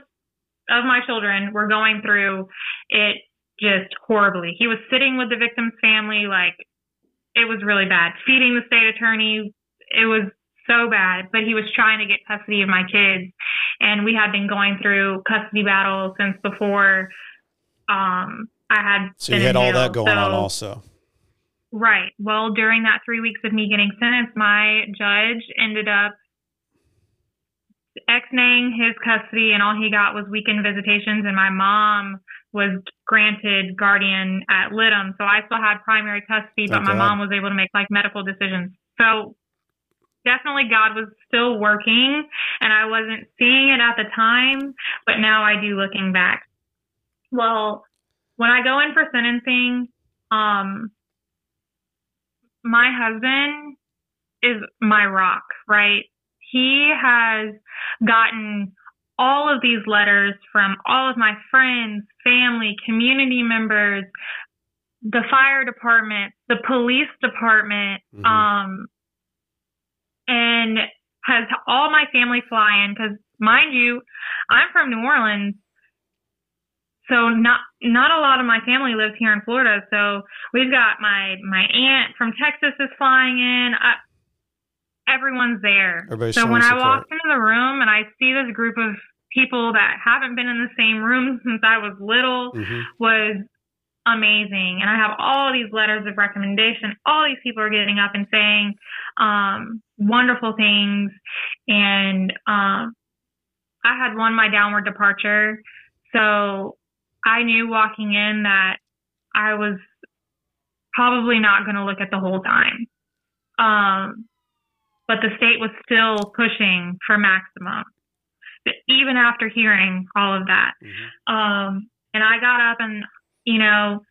of my children were going through it just horribly. He was sitting with the victim's family like it was really bad. Feeding the state attorney, it was so bad, but he was trying to get custody of my kids. And we had been going through custody battles since before um, I had. So you had in all jail. that going on also. Right. Well, during that three weeks of me getting sentenced, my judge ended up ex-naying his custody, and all he got was weekend visitations, and my mom was granted guardian ad litem. So I still had primary custody, but my God. mom was able to make like medical decisions. So definitely God was still working, and I wasn't seeing it at the time, but now I do looking back. Well, when I go in for sentencing, um, my husband is my rock, right? He has gotten all of these letters from all of my friends, family, community members, the fire department, the police department, Mhm. um, and has all my family fly in because, mind you, I'm from New Orleans, so not not a lot of my family lives here in Florida. So we've got my my aunt from Texas is flying in. I, everyone's there. Everybody's so when I support. walked into the room and I see this group of people that haven't been in the same room since I was little Mhm. was amazing. And I have all these letters of recommendation. All these people are getting up and saying um, wonderful things. And um, I had won my downward departure. So I knew walking in that I was probably not going to look at the whole time. Um, but the state was still pushing for maximum, even after hearing all of that. Mhm. Um, and I got up and, you know,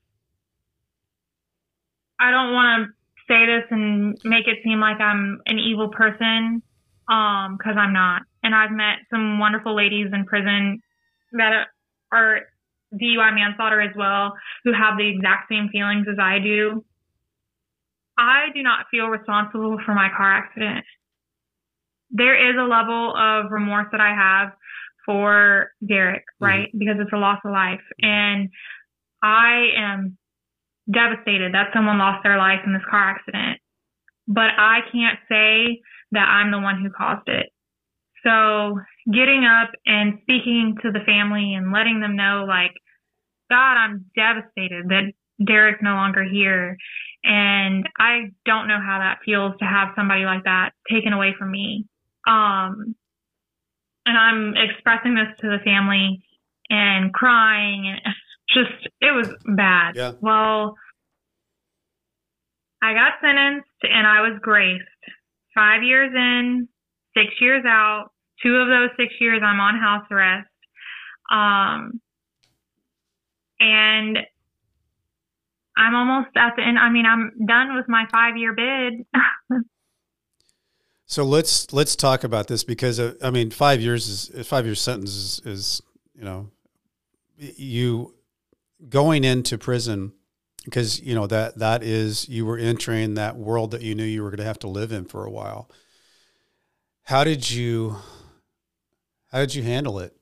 I don't want to say this and make it seem like I'm an evil person, um, cause I'm not. And I've met some wonderful ladies in prison that are DUI manslaughter as well, who have the exact same feelings as I do. I do not feel responsible for my car accident. There is a level of remorse that I have for Derek, mm-hmm. right? Because it's a loss of life. Mm-hmm. And I am devastated that someone lost their life in this car accident. But I can't say that I'm the one who caused it. So getting up and speaking to the family and letting them know, like, God, I'm devastated that Derek's no longer here. And I don't know how that feels to have somebody like that taken away from me. Um, and I'm expressing this to the family and crying and just, it was bad. Yeah. Well, I got sentenced and I was graced. Five years in, six years out. Two of those six years I'm on house arrest. Um, and I'm almost at the end. I mean, I'm done with my five year bid. So let's let's talk about this because uh, I mean, five years is five year sentence is, is you know you going into prison because you know that that is you were entering that world that you knew you were going to have to live in for a while. How did you how did you handle it?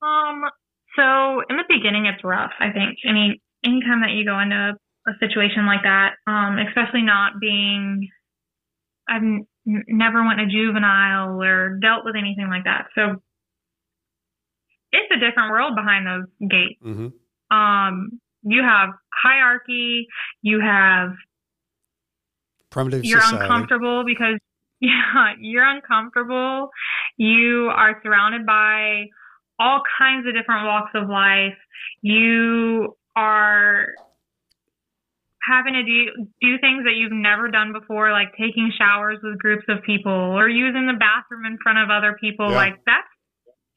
Um, so in the beginning, it's rough. I think. I mean, anytime that you go into a, a situation like that, um, especially not being, I've n- never went to juvenile or dealt with anything like that. So it's a different world behind those gates. Mm-hmm. Um, you have hierarchy. You have Primitive you're society. uncomfortable because yeah, you're uncomfortable. You are surrounded by all kinds of different walks of life. You are having to do do things that you've never done before, like taking showers with groups of people or using the bathroom in front of other people. Yeah. Like that's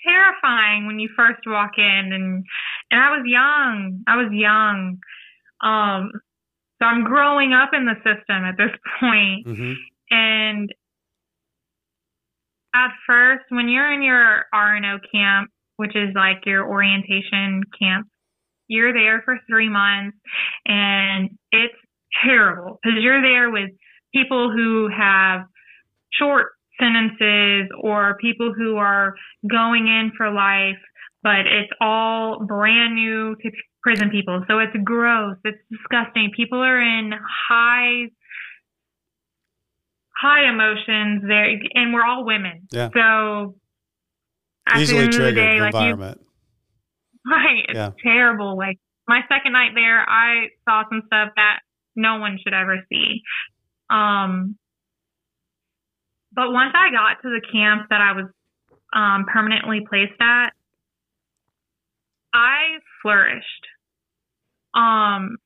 terrifying when you first walk in and and I was young. I was young. Um so I'm growing up in the system at this point. Mm-hmm. And at first, when you're in your R&O camp, which is like your orientation camp, you're there for three months and it's terrible because you're there with people who have short sentences or people who are going in for life, but it's all brand new to prison people. So it's gross. It's disgusting. People are in high high emotions there and we're all women. Yeah. So at Easily the end of the triggered day, like you environment. Right. It's Yeah. terrible. Like my second night there, I saw some stuff that no one should ever see. Um, but once I got to the camp that I was um, permanently placed at, I flourished. Um,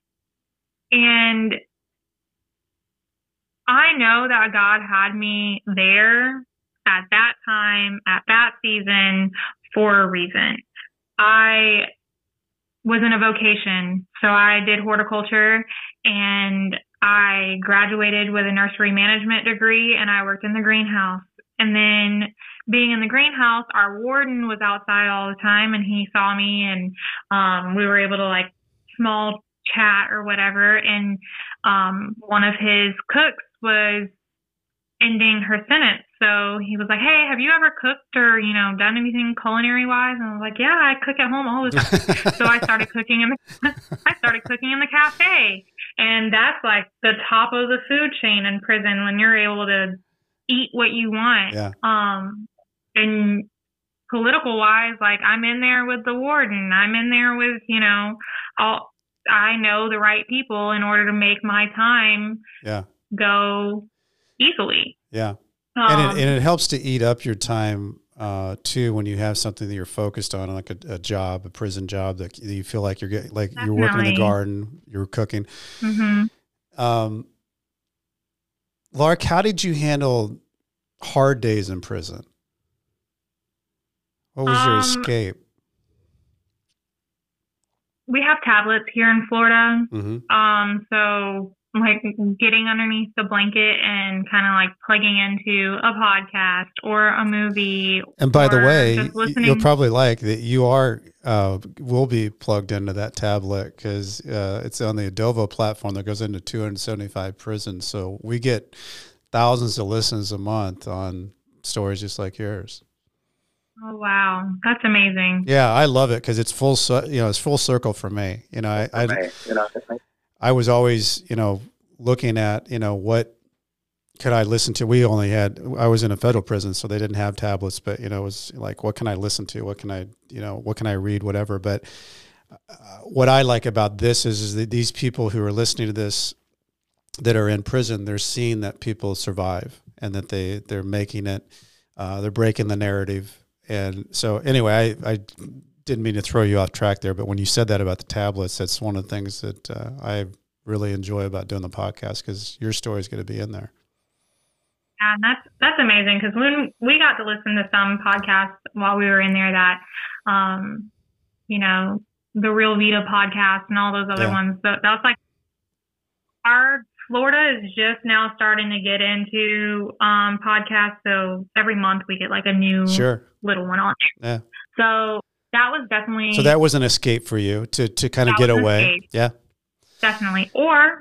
and I know that God had me there at that time, at that season, for a reason. I was in a vocation. So I did horticulture and I graduated with a nursery management degree and I worked in the greenhouse. And then being in the greenhouse, our warden was outside all the time and he saw me and um, we were able to like small chat or whatever, and um, one of his cooks was ending her sentence. So he was like, "Hey, have you ever cooked or you know done anything culinary wise?" And I was like, "Yeah, I cook at home all the time." so I started cooking in the I started cooking in the cafe, and that's like the top of the food chain in prison when you're able to eat what you want. Yeah. Um, and political wise, like I'm in there with the warden. I'm in there with you know all. I know the right people in order to make my time Yeah. go easily. Yeah. Um, and, it, and it helps to eat up your time uh, too when you have something that you're focused on, like a, a job, a prison job that you feel like you're getting, like you're working in the garden, you're cooking. Mm-hmm. Um, Lark, how did you handle hard days in prison? What was your Um, escape? We have tablets here in Florida. hmm Um, so like getting underneath the blanket and kind of like plugging into a podcast or a movie. And by the way, just y- listening. you'll probably like that you are uh, will be plugged into that tablet because uh, it's on the Edovo platform that goes into 275 prisons. So we get thousands of listens a month on stories just like yours. Oh wow, that's amazing. Yeah, I love it because it's full. You know, it's full circle for me. You know, I, I Right. You know, I was always, you know, looking at, you know, what could I listen to? We only had, I was in a federal prison, so they didn't have tablets, but, you know, it was like, what can I listen to? What can I, you know, what can I read? Whatever. But uh, what I like about this is, is that these people who are listening to this that are in prison, they're seeing that people survive and that they, they're making it, uh, they're breaking the narrative. And so, anyway, I, I didn't mean to throw you off track there, but when you said that about the tablets, that's one of the things that uh, I really enjoy about doing the podcast because your story is going to be in there. Yeah, and that's that's amazing because when we got to listen to some podcasts while we were in there that, um, you know, the Real Vita podcast and all those other Yeah. ones. That, that was like our Florida is just now starting to get into um, podcasts. So every month we get like a new Sure. little one on there. Yeah. So that was definitely So that was an escape for you to, to kind of get away. escape. Yeah. definitely or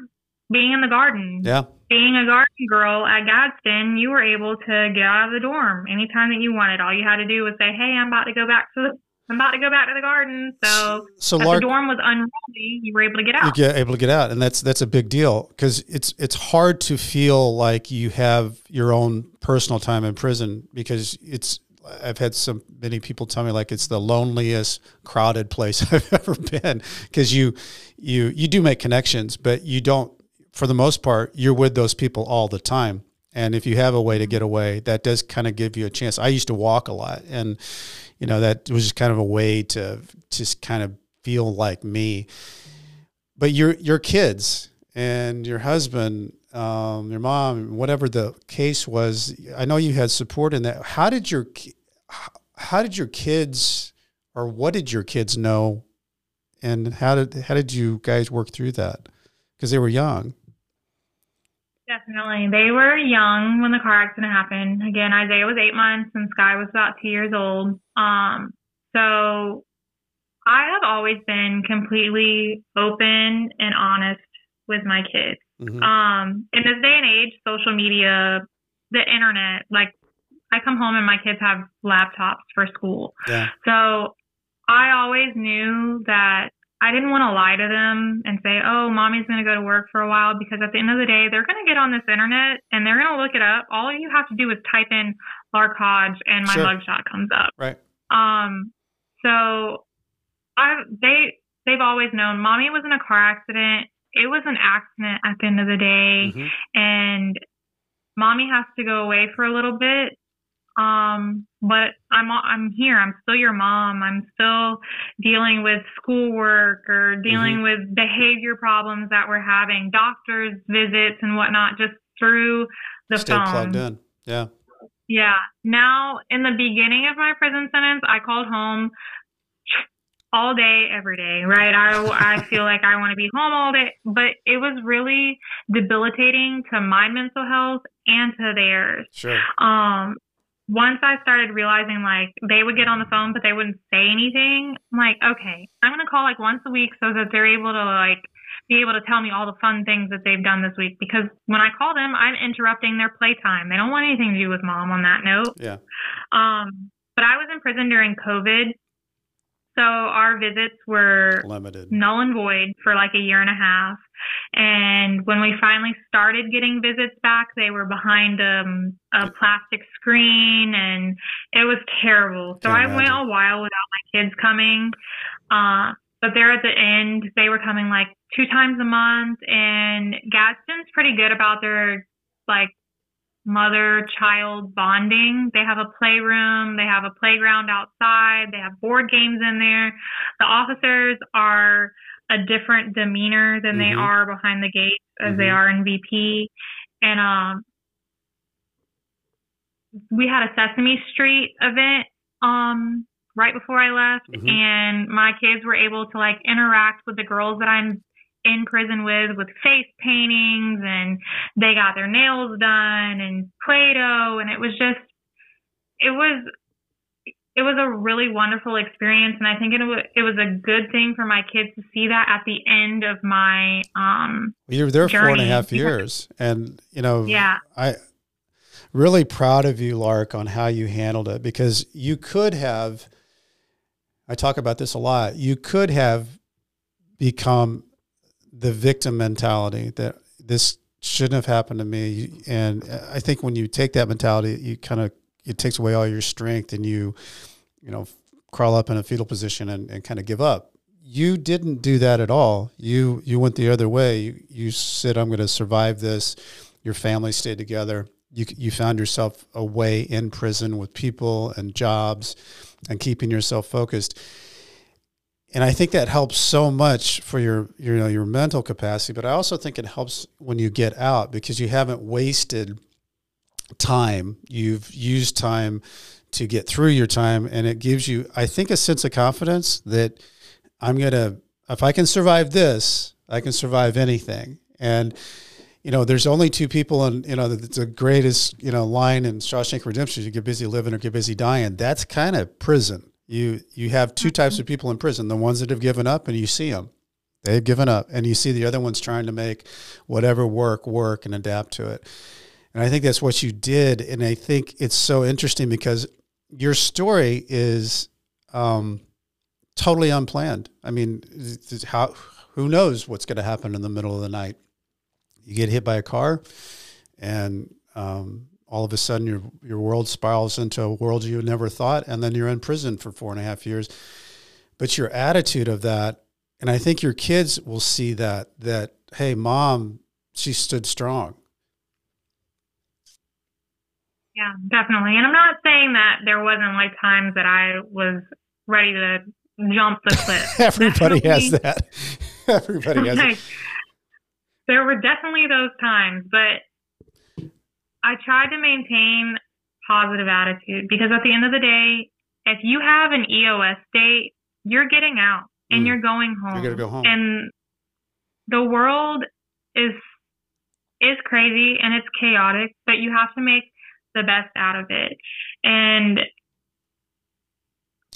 being in the garden. Yeah. being a garden girl at Gadsden, you were able to get out of the dorm anytime that you wanted. All you had to do was say, "Hey, I'm about to go back to the, I'm about to go back to the garden." So So Lark, the dorm was unruly, you were able to get you out. get able to get out, and that's that's a big deal because it's it's hard to feel like you have your own personal time in prison because it's. I've had some many people tell me like it's the loneliest, crowded place I've ever been because you you you do make connections, but you don't. For the most part, you're with those people all the time. And if you have a way to get away, that does kind of give you a chance. I used to walk a lot, and you know that was just kind of a way to just kind of feel like me but your your kids and your husband, um, your mom, whatever the case was, I know you had support in that. How did your how did your kids or what did your kids know, and how did how did you guys work through that? Because they were young. Definitely, they were young when the car accident happened. Again, Isaiah was eight months and Sky was about two years old. Um, so I have always been completely open and honest with my kids. Mhm. um in this day and age social media the internet like i come home and my kids have laptops for school Yeah, so i always knew that i didn't want to lie to them and say oh mommy's going to go to work for a while because at the end of the day they're going to get on this internet and they're going to look it up all you have to do is type in lark hodge and my Sure. mugshot comes up right. um, so I they they've always known mommy was in a car accident. It was an accident at the end of the day, Mhm. and mommy has to go away for a little bit. Um, but I'm I'm here. I'm still your mom. I'm still dealing with schoolwork or dealing with behavior problems that we're having, doctors visits and whatnot, just through the Stay phone. plugged in. Yeah, Yeah. Now, in the beginning of my prison sentence, I called home all day, every day, right? I, I feel like I want to be home all day, but it was really debilitating to my mental health and to theirs. sure. Um, once I started realizing like they would get on the phone but they wouldn't say anything, I'm like, okay, I'm gonna call like once a week so that they're able to like be able to tell me all the fun things that they've done this week because when I call them, I'm interrupting their playtime. They don't want anything to do with mom on that note. Yeah. Um, but I was in prison during COVID. So our visits were limited, null and void for like a year and a half. And when we finally started getting visits back, they were behind um, a plastic screen and it was terrible. So I went a while without my kids coming. Uh, but there at the end, they were coming like two times a month, and Gadsden's pretty good about their like mother child bonding. They have a playroom, they have a playground outside, they have board games in there. The officers are a different demeanor than mm-hmm. they are behind the gate as mm-hmm. they are in VP. And um we had a Sesame Street event um right before I left, mm-hmm. and my kids were able to like interact with the girls that I'm in prison with with face paintings and they got their nails done and play-doh and it was just it was it was a really wonderful experience and i think it was, it was a good thing for my kids to see that at the end of my um you were there four and a half years and you know yeah i really proud of you lark on how you handled it because you could have I talk about this a lot. You could have become the victim mentality that this shouldn't have happened to me. And I think when you take that mentality, you kind of, it takes away all your strength and you, you know, crawl up in a fetal position and, and kind of give up. You didn't do that at all. You, you went the other way. You, you said, I'm going to survive this. Your family stayed together. You, you found yourself away in prison with people and jobs and keeping yourself focused. And I think that helps so much for your, your, you know, your mental capacity, but I also think it helps when you get out because you haven't wasted time. You've used time to get through your time and it gives you I think a sense of confidence that I'm to if I can survive this, I can survive anything. And you know, there's only two people, and you know, the, the, greatest, you know, line in Shawshank Redemption: is you get busy living or get busy dying. That's kind of prison. You you have two types of people in prison: the ones that have given up, and you see them, they've given up, and you see the other ones trying to make whatever work work and adapt to it. And I think that's what you did, and I think it's so interesting because your story is um, totally unplanned. I mean, how who knows what's going to happen in the middle of the night? You get hit by a car, and um, all of a sudden your your world spirals into a world you never thought, and then you're in prison for four and a half years. But your attitude of that, and I think your kids will see that that hey, mom, she stood strong. Yeah, definitely. And I'm not saying that there wasn't like times that I was ready to jump the cliff. Everybody has that. Everybody has it there were definitely those times, but I tried to maintain positive attitude because at the end of the day, if you have an EOS date, you're getting out and mm. you're going home. You're gonna go home. And the world is is crazy and it's chaotic, but you have to make the best out of it. And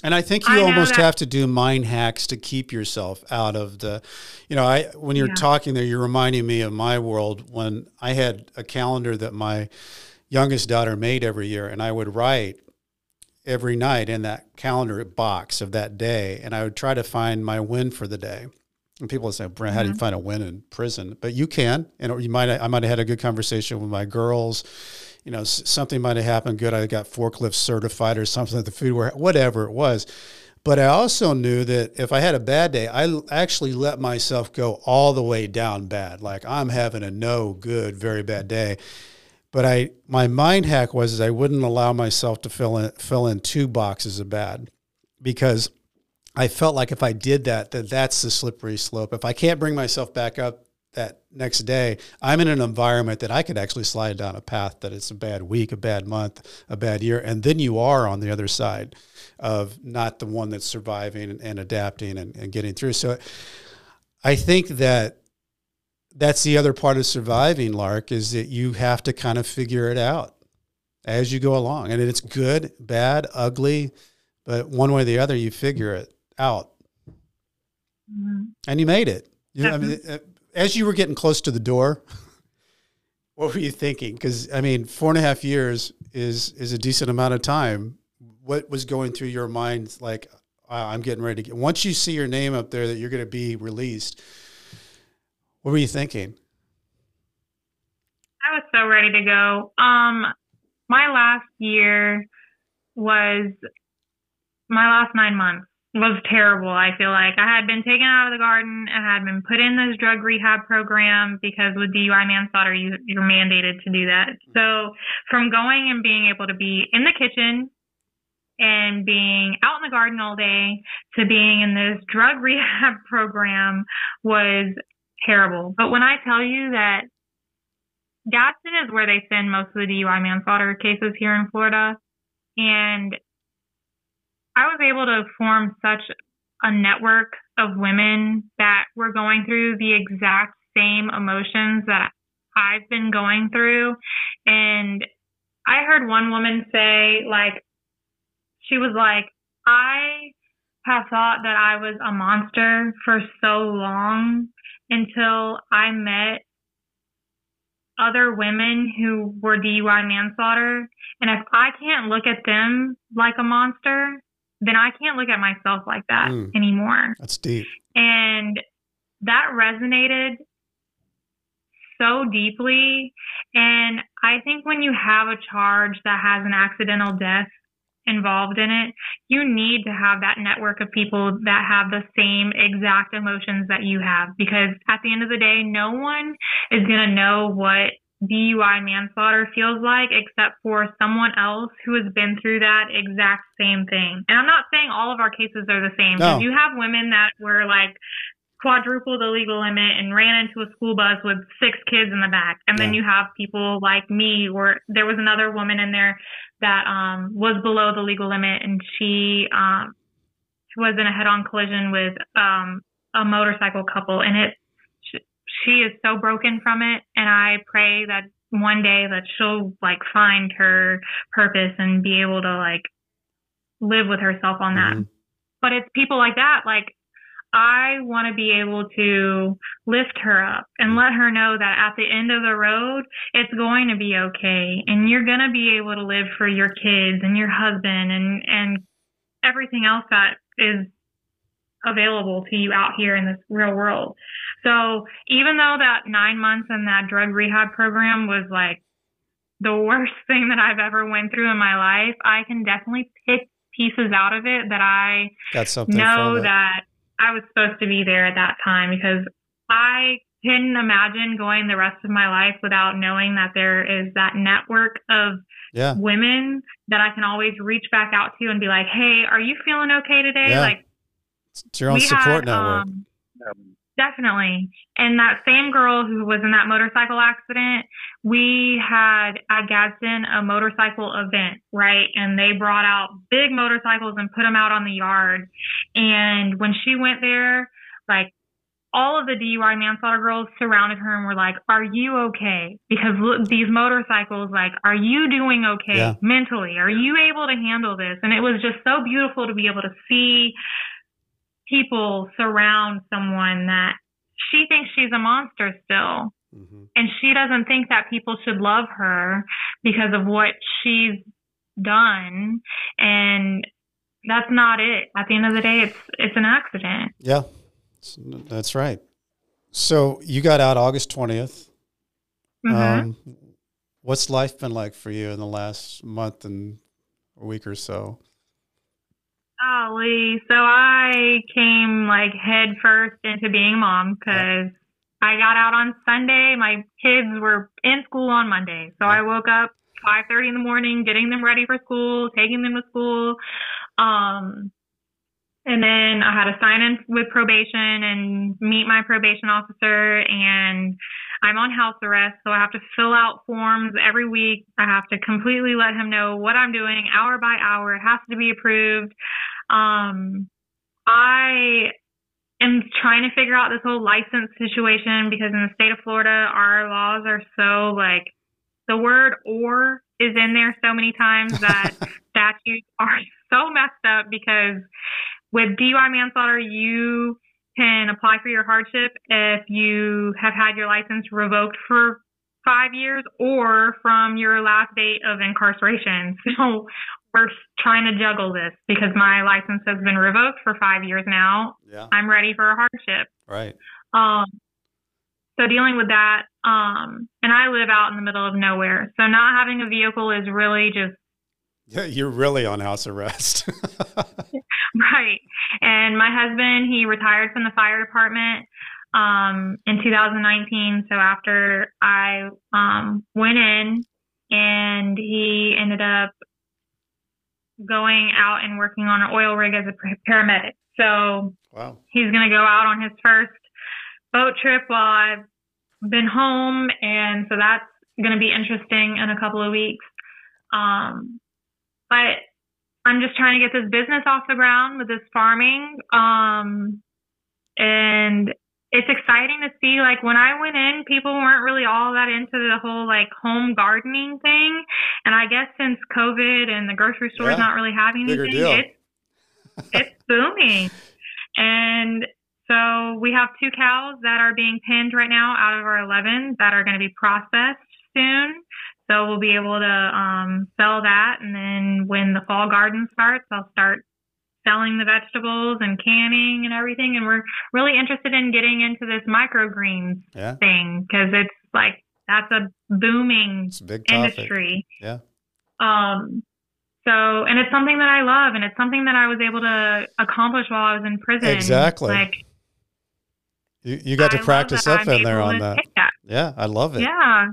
and I think you I almost have to do mind hacks to keep yourself out of the, you know, I when you're yeah. talking there, you're reminding me of my world when I had a calendar that my youngest daughter made every year, and I would write every night in that calendar box of that day, and I would try to find my win for the day. And people would say, Brent, how do you mm-hmm. find a win in prison? But you can, and you might I might have had a good conversation with my girls you know, something might have happened good. I got forklift certified or something at the food where whatever it was. But I also knew that if I had a bad day, I actually let myself go all the way down bad. Like I'm having a no good, very bad day. But I my mind hack was is I wouldn't allow myself to fill in fill in two boxes of bad because I felt like if I did that, that that's the slippery slope. If I can't bring myself back up that next day, I'm in an environment that I could actually slide down a path that it's a bad week, a bad month, a bad year. And then you are on the other side of not the one that's surviving and, and adapting and, and getting through. So I think that that's the other part of surviving, Lark, is that you have to kind of figure it out. as you go along. And it's good, bad, ugly, but one way or the other, you figure it out. Mm-hmm. And you made it. You know, I mean, uh, as you were getting close to the door, what were you thinking? Because I mean, four and a half years is is a decent amount of time. What was going through your mind? Like, I'm getting ready to get. Once you see your name up there that you're going to be released, what were you thinking? I was so ready to go. Um, my last year was my last nine months was terrible. I feel like I had been taken out of the garden and had been put in this drug rehab program because with DUI manslaughter, you, you're mandated to do that. So from going and being able to be in the kitchen and being out in the garden all day to being in this drug rehab program was terrible. But when I tell you that Gadsden is where they send most of the DUI manslaughter cases here in Florida, and I was able to form such a network of women that were going through the exact same emotions that I've been going through. And I heard one woman say, like, she was like, I have thought that I was a monster for so long until I met other women who were DUI manslaughter. And if I can't look at them like a monster, then I can't look at myself like that mm, anymore. That's deep. And that resonated so deeply. And I think when you have a charge that has an accidental death involved in it, you need to have that network of people that have the same exact emotions that you have. Because at the end of the day, no one is going to know what DUI manslaughter feels like, except for someone else who has been through that exact same thing. And I'm not saying all of our cases are the same. No. You have women that were like quadruple the legal limit and ran into a school bus with six kids in the back. And then you have people like me where there was another woman in there that um was below the legal limit and she um was in a head on collision with um a motorcycle couple and it she is so broken from it and I pray that one day that she'll like find her purpose and be able to like live with herself on that. Mm-hmm. But it's people like that like I want to be able to lift her up and let her know that at the end of the road, it's going to be okay. And you're going to be able to live for your kids and your husband and, and everything else that is available to you out here in this real world. So even though that nine months in that drug rehab program was like the worst thing that I've ever went through in my life, I can definitely pick pieces out of it that I know that I was supposed to be there at that time because I couldn't imagine going the rest of my life without knowing that there is that network of yeah. women that I can always reach back out to and be like, "Hey, are you feeling okay today?" Yeah. Like it's your own support had, network. Um, definitely. And that same girl who was in that motorcycle accident, we had at Gadsden a motorcycle event, right? And they brought out big motorcycles and put them out on the yard. And when she went there, like all of the DUI manslaughter girls surrounded her and were like, "Are you okay?" Because look, these motorcycles, like, "Are you doing okay yeah. mentally? Are you able to handle this?" And it was just so beautiful to be able to see people surround someone that she thinks she's a monster still. Mm-hmm. And she doesn't think that people should love her because of what she's done. And that's not it. At the end of the day, it's it's an accident. Yeah, that's right. So you got out August 20th. Mm-hmm. Um, what's life been like for you in the last month and a week or so? Golly. So I came like head first into being mom because I got out on Sunday. My kids were in school on Monday. So I woke up 5.30 in the morning, getting them ready for school, taking them to school. Um, and then I had to sign in with probation and meet my probation officer and I'm on house arrest, so I have to fill out forms every week. I have to completely let him know what I'm doing hour by hour. It has to be approved. Um, I am trying to figure out this whole license situation because in the state of Florida, our laws are so like the word or is in there so many times that statutes are so messed up because with DUI manslaughter, you can apply for your hardship if you have had your license revoked for five years or from your last date of incarceration. So we're trying to juggle this because my license has been revoked for five years now. Yeah. I'm ready for a hardship. Right. Um, so dealing with that, um, and I live out in the middle of nowhere, so not having a vehicle is really just Yeah, you're really on house arrest. right. And my husband, he retired from the fire department um, in 2019. So after I um, went in, and he ended up going out and working on an oil rig as a paramedic. So wow. he's going to go out on his first boat trip while I've been home, and so that's going to be interesting in a couple of weeks. Um, but I'm just trying to get this business off the ground with this farming. Um, and it's exciting to see like when I went in, people weren't really all that into the whole like home gardening thing. And I guess since COVID and the grocery store's Yeah. not really having Bigger anything, deal. it's it's booming. And so we have two cows that are being pinned right now out of our 11 that are going to be processed soon. So we'll be able to um, sell that. And then when the fall garden starts, I'll start selling the vegetables and canning and everything. And we're really interested in getting into this microgreens Yeah. thing because it's like that's a booming It's a industry. Yeah. Um, so, and it's something that I love, and it's something that I was able to accomplish while I was in prison. Exactly. Like You, you got to love practice up in there on that. that. Yeah, I love it. Yeah.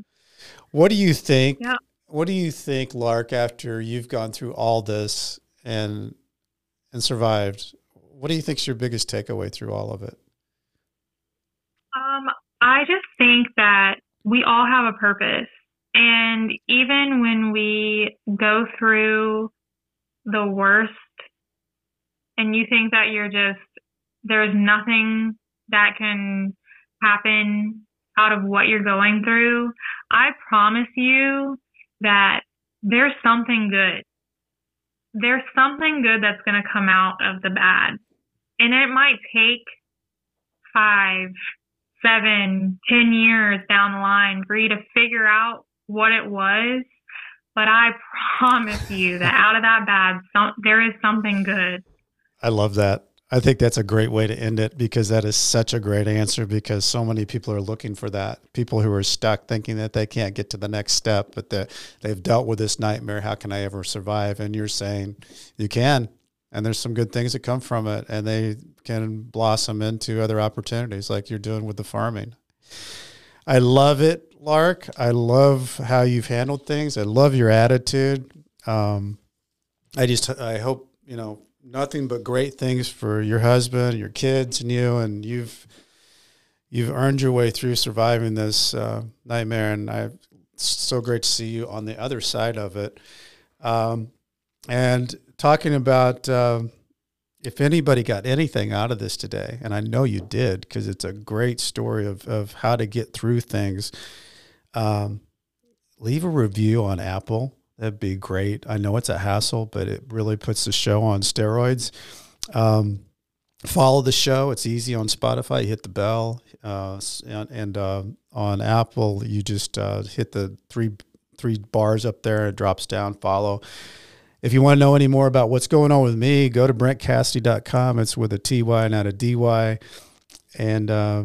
What do you think? Yeah. What do you think, Lark, after you've gone through all this and and survived? What do you think's your biggest takeaway through all of it? Um, I just think that we all have a purpose. And even when we go through the worst and you think that you're just, there's nothing that can happen out of what you're going through, I promise you that there's something good. There's something good that's going to come out of the bad. And it might take five, seven, ten years down the line for you to figure out what it was. But I promise you that out of that bad, some, there is something good. I love that. I think that's a great way to end it because that is such a great answer because so many people are looking for that. People who are stuck thinking that they can't get to the next step, but that they've dealt with this nightmare. How can I ever survive? And you're saying you can. And there's some good things that come from it and they can blossom into other opportunities like you're doing with the farming. I love it, Lark. I love how you've handled things. I love your attitude. Um, I just I hope you know nothing but great things for your husband, your kids, and you. And you've you've earned your way through surviving this uh, nightmare, and I it's so great to see you on the other side of it. Um, and talking about um, if anybody got anything out of this today, and I know you did because it's a great story of of how to get through things. Um, leave a review on Apple. That'd be great. I know it's a hassle, but it really puts the show on steroids. Um, follow the show. It's easy on Spotify. You hit the bell, uh, and, and uh, on Apple, you just uh, hit the three three bars up there. It drops down. Follow. If you want to know any more about what's going on with me, go to brentcassity.com. It's with a TY, not a DY. And uh,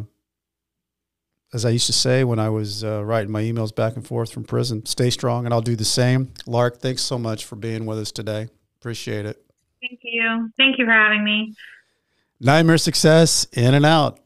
as I used to say when I was uh, writing my emails back and forth from prison, stay strong, and I'll do the same. Lark, thanks so much for being with us today. Appreciate it. Thank you. Thank you for having me. Nightmare success, in and out.